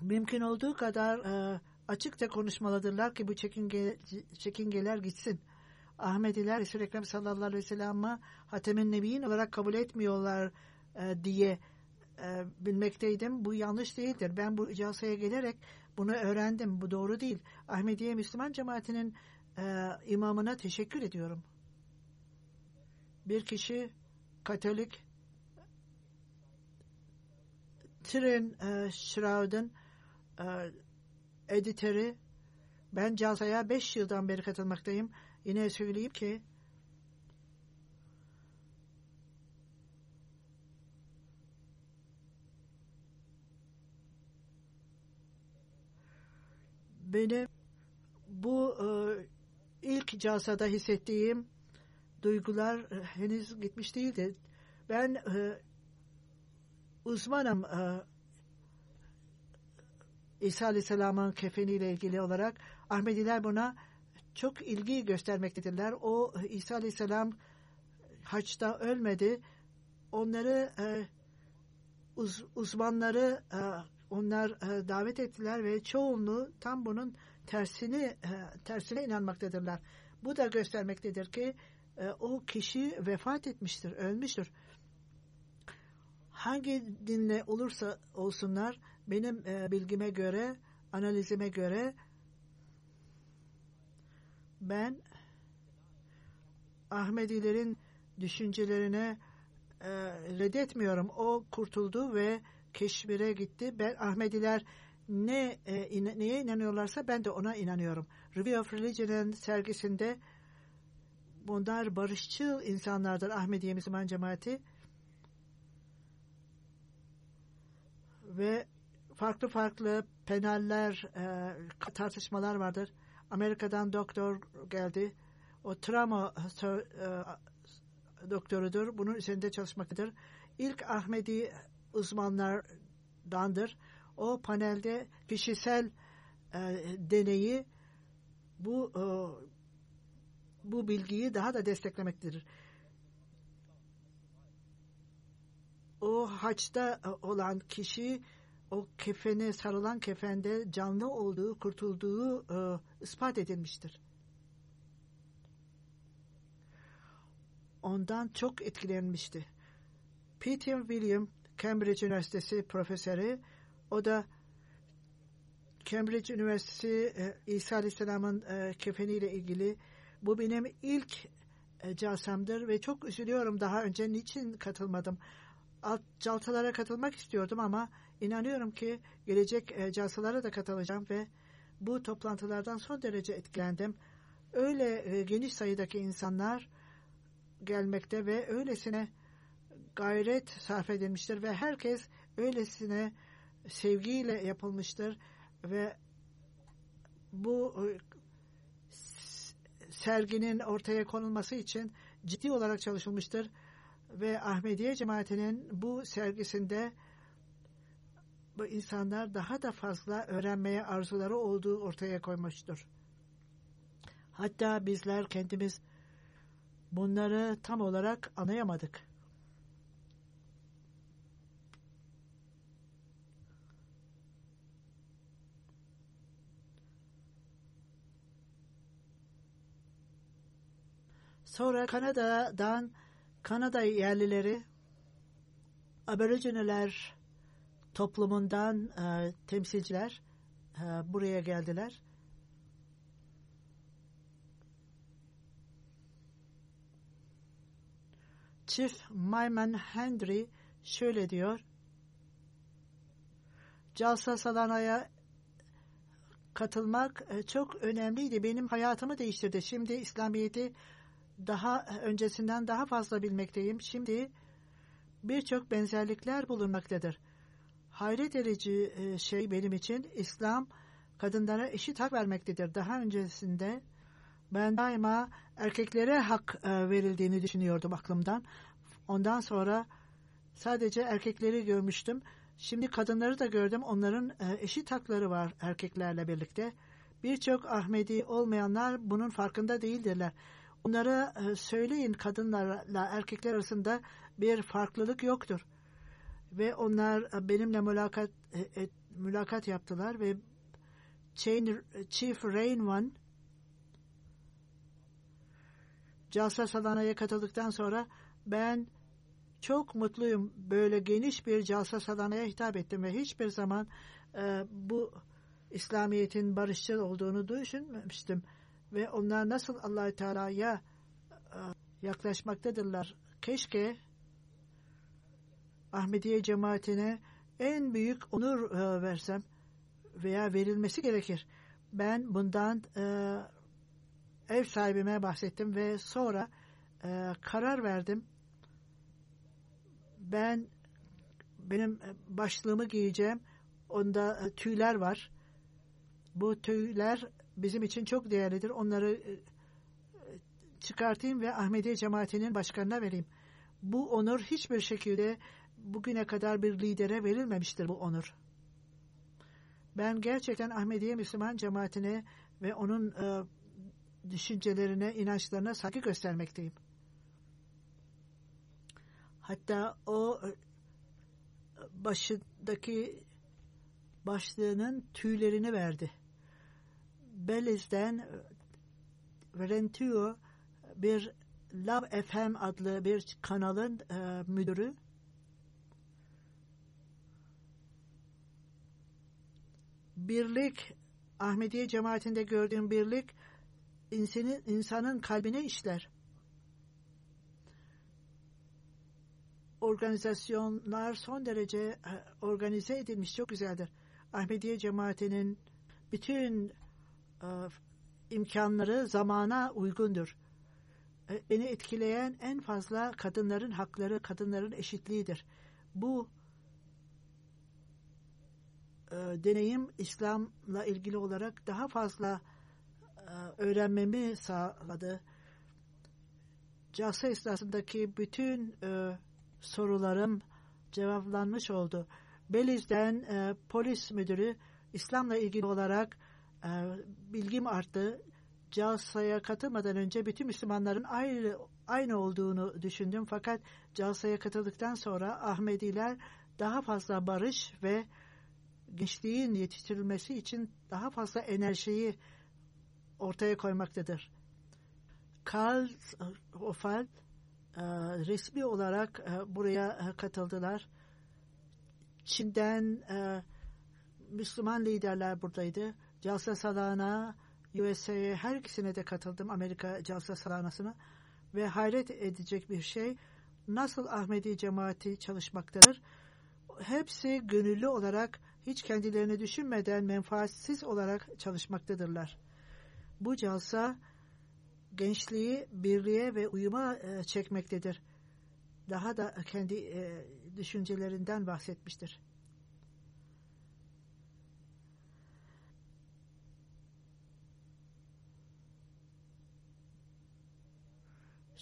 mümkün olduğu kadar e, açıkça konuşmalıdırlar ki bu çekinge, çekingeler gitsin. Ahmediler Resul-i Ekrem sallallahu aleyhi ve sellem'i Hatemin Nebiyin olarak kabul etmiyorlar e, diye e, bilmekteydim. Bu yanlış değildir. Ben bu icasaya gelerek bunu öğrendim. Bu doğru değil. Ahmediye Müslüman cemaatinin e, imamına teşekkür ediyorum. Bir kişi Katolik Tren e, e, editörü ben Caza'ya 5 yıldan beri katılmaktayım. Yine söyleyeyim ki benim bu e, ilk casada hissettiğim duygular e, henüz gitmiş değildi. Ben e, uzmanım e, İsa Aleyhisselam'ın kefeniyle ilgili olarak Ahmediler buna çok ilgi göstermektedirler. O İsa Aleyhisselam haçta ölmedi. Onları e, uz, uzmanları e, onlar e, davet ettiler ve çoğunluğu tam bunun tersini e, tersine inanmaktadırlar. Bu da göstermektedir ki e, o kişi vefat etmiştir, ölmüştür. Hangi dinle olursa olsunlar benim e, bilgime göre, analizime göre ben Ahmedilerin düşüncelerine e, reddetmiyorum. O kurtuldu ve keşfire gitti. Ben Ahmediler ne e, in, neye inanıyorlarsa ben de ona inanıyorum. Review of Religion'ın sergisinde bunlar barışçıl insanlardır Ahmediye Müslüman cemaati ve farklı farklı penaller e, tartışmalar vardır. Amerika'dan doktor geldi. O travma e, doktorudur. Bunun üzerinde çalışmaktadır. İlk Ahmedi uzmanlardandır. O panelde kişisel e, deneyi bu e, bu bilgiyi daha da desteklemektedir. O haçta olan kişi o kefene sarılan kefende canlı olduğu, kurtulduğu e, ispat edilmiştir. Ondan çok etkilenmişti. Peter William Cambridge Üniversitesi profesörü o da Cambridge Üniversitesi e, İsa Aleyhisselam'ın e, kefeniyle ilgili bu benim ilk e, calsamdır ve çok üzülüyorum daha önce niçin katılmadım. Alt caltalara katılmak istiyordum ama inanıyorum ki gelecek e, calsalara da katılacağım ve bu toplantılardan son derece etkilendim. Öyle e, geniş sayıdaki insanlar gelmekte ve öylesine gayret sarf edilmiştir ve herkes öylesine sevgiyle yapılmıştır ve bu serginin ortaya konulması için ciddi olarak çalışılmıştır ve Ahmediye cemaatinin bu sergisinde bu insanlar daha da fazla öğrenmeye arzuları olduğu ortaya koymuştur. Hatta bizler kendimiz bunları tam olarak anlayamadık. Sonra Kanada'dan Kanada yerlileri Aboriginaler toplumundan e, temsilciler e, buraya geldiler. Chief Mayman Henry şöyle diyor. Calsa Salana'ya katılmak e, çok önemliydi. Benim hayatımı değiştirdi. Şimdi İslamiyet'i daha öncesinden daha fazla bilmekteyim. Şimdi birçok benzerlikler bulunmaktadır. Hayret edici e, şey benim için İslam kadınlara eşit hak vermektedir. Daha öncesinde ben daima erkeklere hak e, verildiğini düşünüyordum aklımdan. Ondan sonra sadece erkekleri görmüştüm. Şimdi kadınları da gördüm. Onların e, eşit hakları var erkeklerle birlikte. Birçok Ahmedi olmayanlar bunun farkında değildirler. Onlara e, söyleyin kadınlarla erkekler arasında bir farklılık yoktur. Ve onlar e, benimle mülakat e, mülakat yaptılar ve Chief Rain One Jalsa Salana'ya katıldıktan sonra ben çok mutluyum. Böyle geniş bir calsa salanaya hitap ettim ve hiçbir zaman e, bu İslamiyet'in barışçıl olduğunu düşünmemiştim. Ve onlar nasıl allah Teala'ya e, yaklaşmaktadırlar. Keşke Ahmediye cemaatine en büyük onur e, versem veya verilmesi gerekir. Ben bundan e, ev sahibime bahsettim ve sonra karar verdim. Ben benim başlığımı giyeceğim. Onda tüyler var. Bu tüyler bizim için çok değerlidir. Onları e, çıkartayım ve Ahmediye cemaatinin başkanına vereyim. Bu onur hiçbir şekilde bugüne kadar bir lidere verilmemiştir bu onur. Ben gerçekten Ahmediye Müslüman cemaatine ve onun e, düşüncelerine, inançlarına saygı göstermekteyim. Hatta o e, başındaki başlığının tüylerini verdi. Beliz'den e, Rentio bir Love FM adlı bir kanalın e, müdürü birlik Ahmediye cemaatinde gördüğüm birlik insanın, insanın kalbine işler. Organizasyonlar son derece e, organize edilmiş çok güzeldir. Ahmediye cemaatinin bütün imkanları zamana uygundur. E, beni etkileyen en fazla kadınların hakları, kadınların eşitliğidir. Bu e, deneyim İslam'la ilgili olarak daha fazla e, öğrenmemi sağladı. Calsa esnasındaki bütün e, sorularım cevaplanmış oldu. Beliz'den e, polis müdürü İslam'la ilgili olarak bilgim arttı. Calsa'ya katılmadan önce bütün Müslümanların aynı aynı olduğunu düşündüm. Fakat Calsa'ya katıldıktan sonra Ahmediler daha fazla barış ve gençliğin yetiştirilmesi için daha fazla enerjiyi ortaya koymaktadır. Karl Ofal e, resmi olarak e, buraya e, katıldılar. Çin'den Müslüman liderler buradaydı. Calsa Salana, USA'ya her ikisine de katıldım Amerika Calsa Salanası'na ve hayret edecek bir şey nasıl Ahmedi cemaati çalışmaktadır. Hepsi gönüllü olarak hiç kendilerini düşünmeden menfaatsiz olarak çalışmaktadırlar. Bu calsa gençliği birliğe ve uyuma e, çekmektedir. Daha da kendi e, düşüncelerinden bahsetmiştir.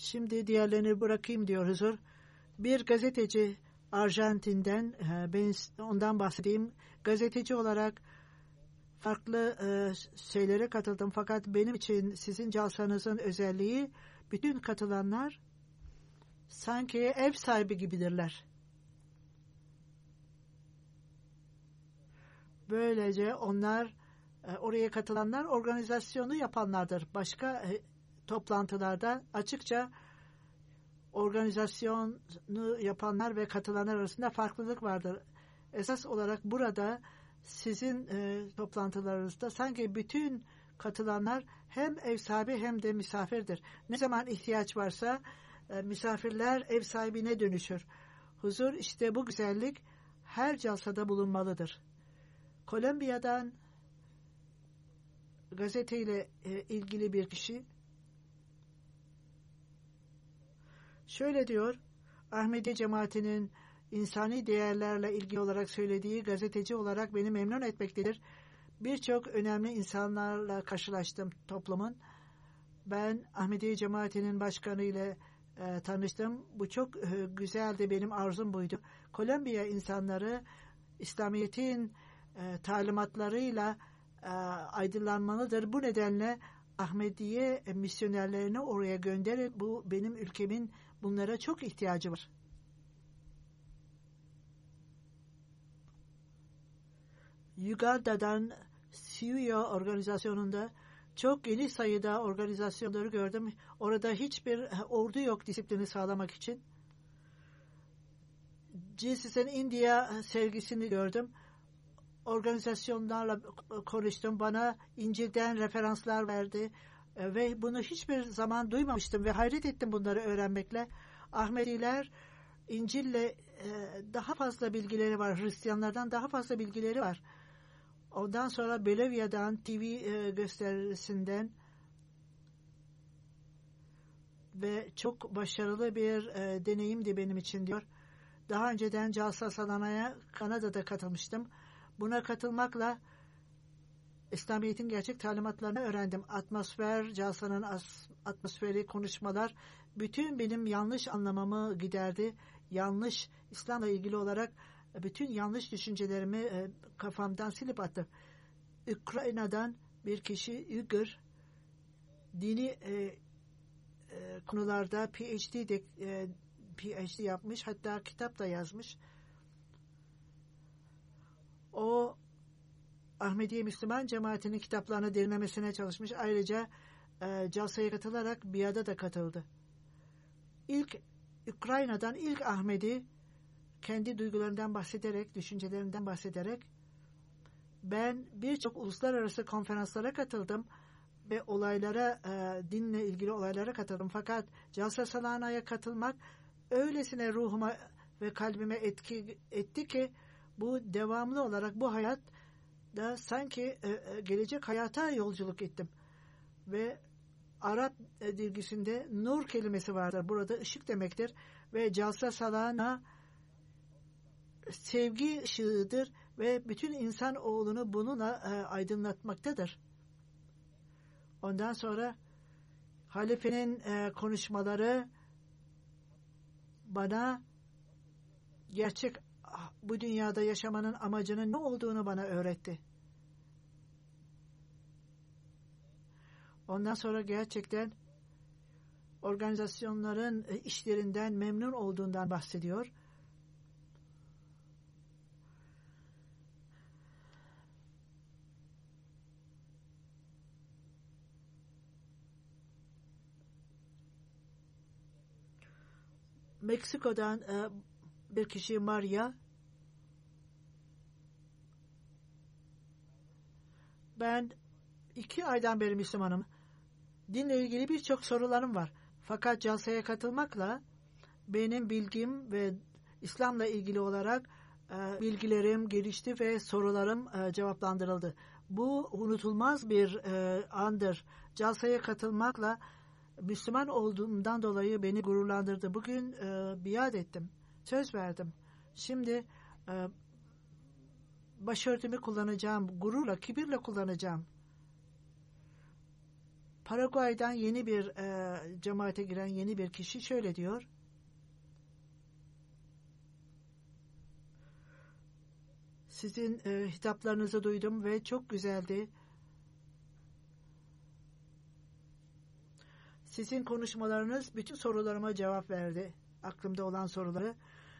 Şimdi diğerlerini bırakayım diyor huzur. Bir gazeteci Arjantin'den e, ben ondan bahsedeyim. Gazeteci olarak farklı e, şeylere katıldım fakat benim için sizin calsanızın özelliği bütün katılanlar sanki ev sahibi gibidirler. Böylece onlar e, oraya katılanlar organizasyonu yapanlardır. Başka toplantılarda açıkça organizasyonu yapanlar ve katılanlar arasında farklılık vardır. Esas olarak burada sizin e, toplantılarınızda sanki bütün katılanlar hem ev sahibi hem de misafirdir. Ne zaman ihtiyaç varsa e, misafirler ev sahibine dönüşür. Huzur işte bu güzellik her calsada bulunmalıdır. Kolombiya'dan gazeteyle e, ilgili bir kişi şöyle diyor Ahmedi cemaatinin insani değerlerle ilgili olarak söylediği gazeteci olarak beni memnun etmektedir. Birçok önemli insanlarla karşılaştım toplumun. Ben Ahmediye Cemaati'nin başkanı ile e, tanıştım. Bu çok e, güzeldi. Benim arzum buydu. Kolombiya insanları İslamiyet'in e, talimatlarıyla e, aydınlanmalıdır. Bu nedenle Ahmediye misyonerlerini oraya gönderin. Bu benim ülkemin bunlara çok ihtiyacı var. Uganda'dan Siuya organizasyonunda çok geniş sayıda organizasyonları gördüm. Orada hiçbir ordu yok disiplini sağlamak için. GCS'in India sergisini gördüm. Organizasyonlarla konuştum. Bana İncil'den referanslar verdi. E, ve bunu hiçbir zaman duymamıştım ve hayret ettim bunları öğrenmekle. Ahmediler İncil'le e, daha fazla bilgileri var. Hristiyanlardan daha fazla bilgileri var. Ondan sonra Bolivya'dan TV e, gösterisinden ve çok başarılı bir deneyimdi benim için diyor. Daha önceden Calsa Salana'ya Kanada'da katılmıştım. Buna katılmakla İslamiyet'in gerçek talimatlarını öğrendim. Atmosfer, Calsa'nın atmosferi, konuşmalar bütün benim yanlış anlamamı giderdi. Yanlış, İslam'la ilgili olarak bütün yanlış düşüncelerimi e, kafamdan silip attı. Ukrayna'dan bir kişi Uygur dini e, e, konularda PhD de, e, PhD yapmış hatta kitap da yazmış. O Ahmediye Müslüman cemaatinin kitaplarını dinlemesine çalışmış. Ayrıca e, Calsa'ya katılarak BİA'da da katıldı. İlk Ukrayna'dan ilk Ahmedi kendi duygularından bahsederek, düşüncelerinden bahsederek ben birçok uluslararası konferanslara katıldım ve olaylara, e, dinle ilgili olaylara katıldım. Fakat Calsa Salana'ya katılmak öylesine ruhuma ve kalbime etki etti ki bu devamlı olarak bu hayat da sanki e, e, gelecek hayata yolculuk ettim. Ve Arap dilgisinde nur kelimesi vardır. Burada ışık demektir. Ve Calsa Salana sevgi ışığıdır ve bütün insan oğlunu bununla e, aydınlatmaktadır. Ondan sonra halifenin konuşmaları bana gerçek bu dünyada yaşamanın amacının ne olduğunu bana öğretti. Ondan sonra gerçekten organizasyonların e, işlerinden memnun olduğundan bahsediyor. Meksiko'dan e, bir kişi Maria ben iki aydan beri Müslümanım. Dinle ilgili birçok sorularım var. Fakat calsaya katılmakla benim bilgim ve İslam'la ilgili olarak e, bilgilerim gelişti ve sorularım e, cevaplandırıldı. Bu unutulmaz bir e, andır. Calsaya katılmakla Müslüman olduğumdan dolayı beni gururlandırdı. Bugün biat ettim. Söz verdim. Şimdi e, başörtümü kullanacağım. Gururla, kibirle kullanacağım. Paraguay'dan yeni bir e, cemaate giren yeni bir kişi şöyle diyor. Sizin e, hitaplarınızı duydum ve çok güzeldi. Sizin konuşmalarınız bütün sorularıma cevap verdi. Aklımda olan soruları.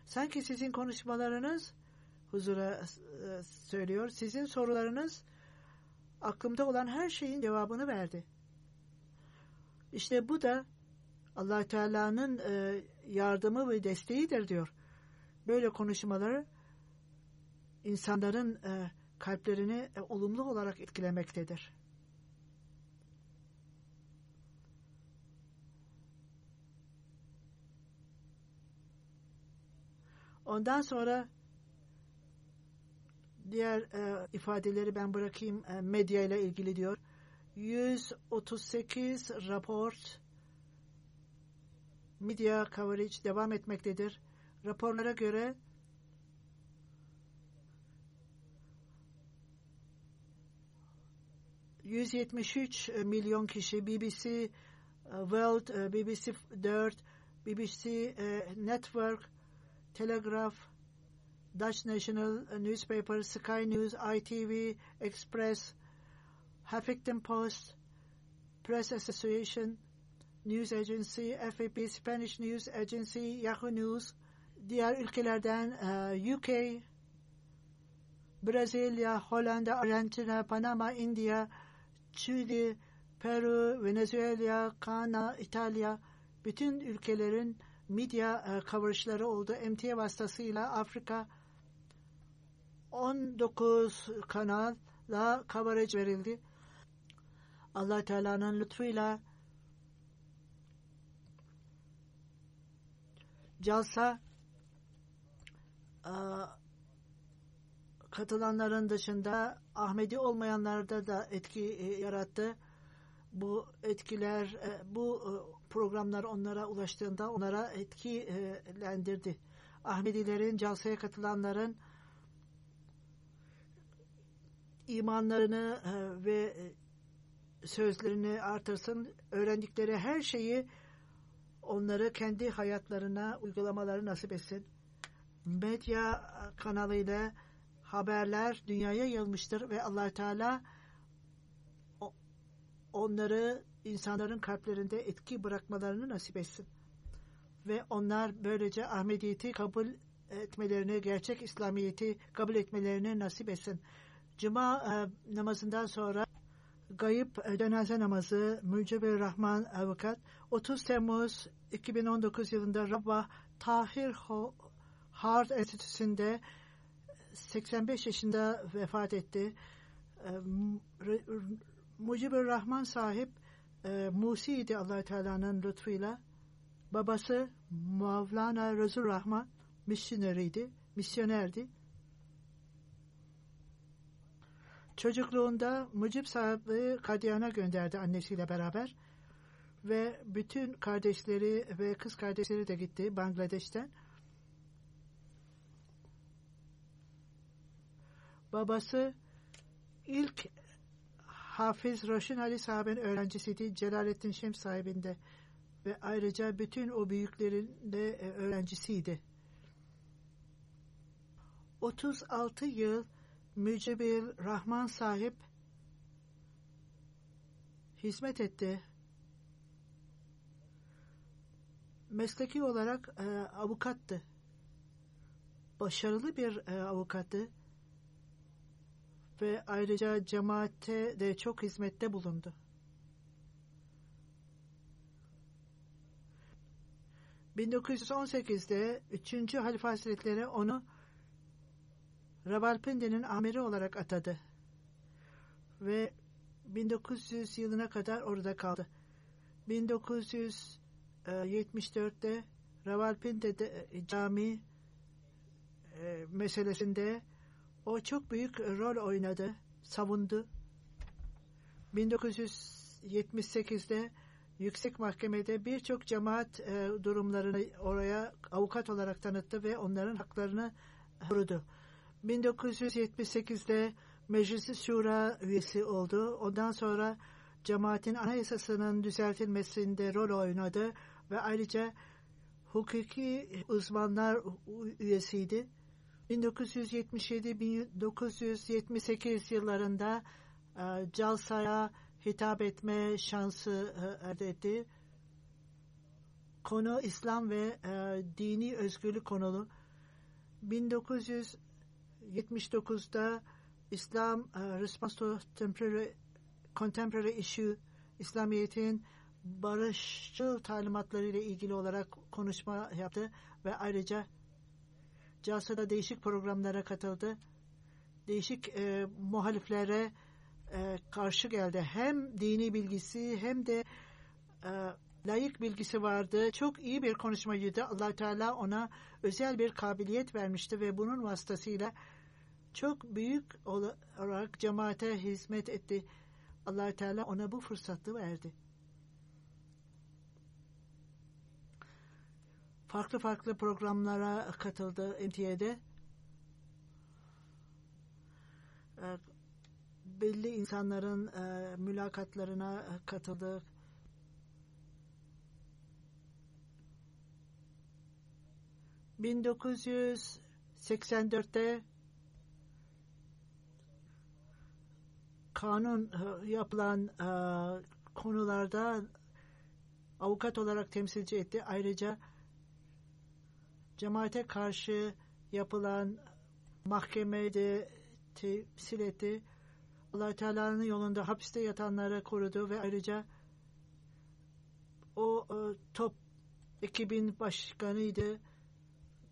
Sanki sizin konuşmalarınız huzura e, söylüyor. Sizin sorularınız aklımda olan her şeyin cevabını verdi. İşte bu da allah Teala'nın e, yardımı ve desteğidir diyor. Böyle konuşmaları insanların e, kalplerini olumlu olarak etkilemektedir. Ondan sonra diğer e, ifadeleri ben bırakayım e, medya ile ilgili diyor. 138 rapor media coverage devam etmektedir. Raporlara göre ...173 milyon kişi BBC World, e, BBC 4, BBC e, Network Telegraph, Dutch National Newspaper, Sky News, ITV, Express, Huffington Post, Press Association, News Agency, FAP, Spanish News Agency, Yahoo News, diğer ülkelerden uh, UK, Brezilya, Hollanda, Arjantin, Panama, India, Chile, Peru, Venezuela, Kana, İtalya, bütün ülkelerin medya e, coverajları oldu. MTA vasıtasıyla Afrika 19 kanalla coverage verildi. Allah Teala'nın lütfuyla Calsa e, katılanların dışında Ahmedi olmayanlarda da etki e, yarattı. Bu etkiler, e, bu programlar onlara ulaştığında onlara etkilendirdi. Ahmedilerin, Calsa'ya katılanların imanlarını ve sözlerini artırsın. Öğrendikleri her şeyi onları kendi hayatlarına uygulamaları nasip etsin. Medya kanalıyla haberler dünyaya yayılmıştır ve allah Teala onları insanların kalplerinde etki bırakmalarını nasip etsin. Ve onlar böylece Ahmediyeti kabul etmelerini, gerçek İslamiyeti kabul etmelerini nasip etsin. Cuma e, namazından sonra Gayip Cenaze Namazı Mücibir Rahman Avukat 30 Temmuz 2019 yılında Rabba Tahir Heart Enstitüsü'nde 85 yaşında vefat etti. Mucibir Rahman sahip e, Musi'ydi allah Teala'nın lütfuyla. Babası Mevlana Resul Rahman misyoneriydi, misyonerdi. Çocukluğunda Mucib sahibi Kadyan'a gönderdi annesiyle beraber. Ve bütün kardeşleri ve kız kardeşleri de gitti Bangladeş'ten. Babası ilk Hafız Roşin Ali sahibinin öğrencisiydi. Celalettin Şems sahibinde ve ayrıca bütün o büyüklerin de e, öğrencisiydi. 36 yıl Mücebil Rahman sahip hizmet etti. Mesleki olarak e, avukattı. Başarılı bir e, avukattı. Ve ayrıca cemaate de çok hizmette bulundu. ...1918'de 3. Halife Hazretleri onu Ravalpindi'nin amiri olarak atadı. Ve 1900 yılına kadar orada kaldı. 1974'te Ravalpindi'de e, cami e, meselesinde o çok büyük rol oynadı, savundu. 1978'de Yüksek Mahkemede birçok cemaat e, durumlarını oraya avukat olarak tanıttı ve onların haklarını korudu. 1978'de Meclisi Şura üyesi oldu. Ondan sonra cemaatin anayasasının düzeltilmesinde rol oynadı ve ayrıca hukuki uzmanlar üyesiydi. 1977-1978 yıllarında e, Calsa'ya hitap etme şansı e, elde etti. Konu İslam ve e, dini özgürlük konulu. 1900 79'da İslam uh, Response to Temporary, Contemporary Issue İslamiyet'in barışçıl talimatları ile ilgili olarak konuşma yaptı ve ayrıca CASA'da değişik programlara katıldı. Değişik e, muhaliflere e, karşı geldi. Hem dini bilgisi hem de e, layık bilgisi vardı. Çok iyi bir konuşmacıydı. allah Teala ona özel bir kabiliyet vermişti ve bunun vasıtasıyla çok büyük olarak cemaate hizmet etti. allah Teala ona bu fırsatı verdi. Farklı farklı programlara katıldı MTA'de. Ee, belli insanların e, mülakatlarına katıldı. ...1984'te kanun e, yapılan e, konularda avukat olarak temsilci etti. Ayrıca cemaate karşı yapılan mahkemede temsil etti. allah Teala'nın yolunda hapiste yatanları korudu ve ayrıca o e, top ekibin başkanıydı.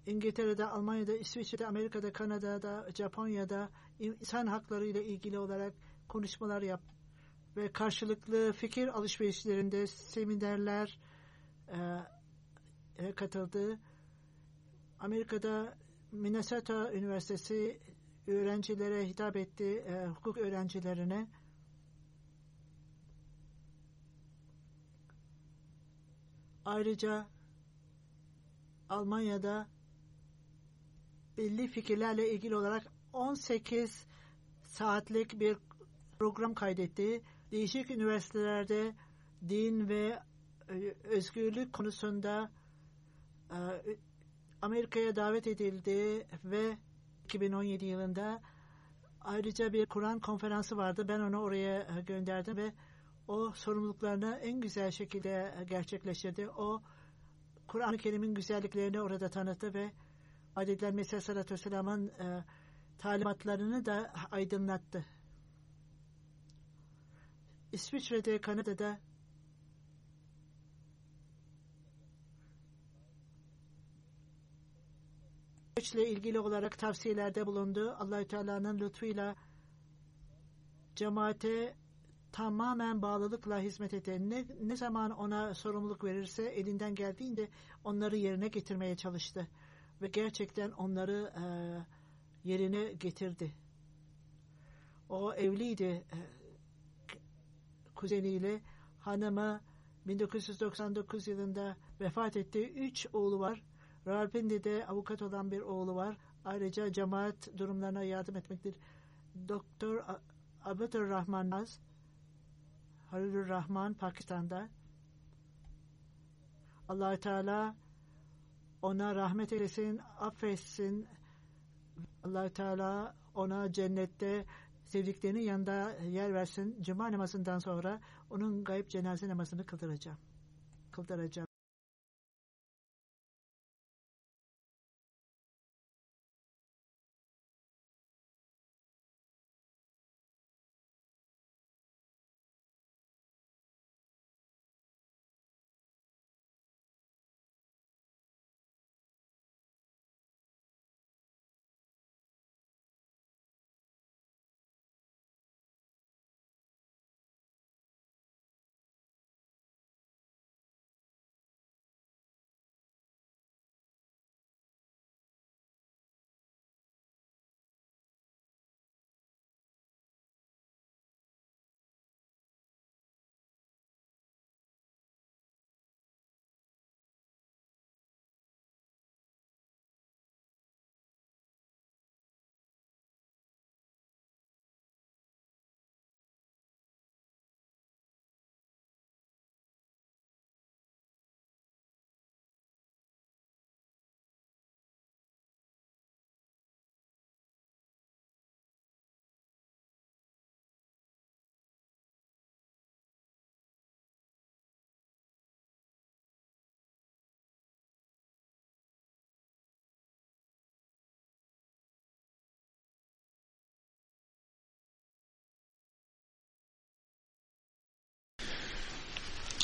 İngiltere'de, Almanya'da, İsviçre'de, Amerika'da, Kanada'da, Japonya'da insan hakları ile ilgili olarak konuşmalar yap ve karşılıklı fikir alışverişlerinde seminerler e, katıldı. Amerika'da Minnesota Üniversitesi öğrencilere hitap etti, e, hukuk öğrencilerine. Ayrıca Almanya'da belli fikirlerle ilgili olarak 18 saatlik bir program kaydetti. Değişik üniversitelerde din ve e, özgürlük konusunda e, Amerika'ya davet edildi ve 2017 yılında ayrıca bir Kur'an konferansı vardı. Ben onu oraya e, gönderdim ve o sorumluluklarını en güzel şekilde gerçekleştirdi. O Kur'an-ı Kerim'in güzelliklerini orada tanıttı ve Adetler Mesih Aleyhisselatü Vesselam'ın e, talimatlarını da aydınlattı. İsviçre'de, Kanada'da ile ilgili olarak tavsiyelerde bulundu. Allahü Teala'nın lütfuyla cemaate tamamen bağlılıkla hizmet eden ne, ne zaman ona sorumluluk verirse elinden geldiğinde onları yerine getirmeye çalıştı ve gerçekten onları e, yerine getirdi. O evliydi e, kuzeniyle hanımı 1999 yılında vefat etti. Üç oğlu var. Rawalpindi'de avukat olan bir oğlu var. Ayrıca cemaat durumlarına yardım etmektir. Doktor Abudur Rahman Naz, Halilur Rahman Pakistan'da. allah Teala ona rahmet eylesin, affetsin. allah Teala ona cennette sevdiklerinin yanında yer versin. Cuma namazından sonra onun gayb cenaze namazını kıldıracağım. Kıldıracağım.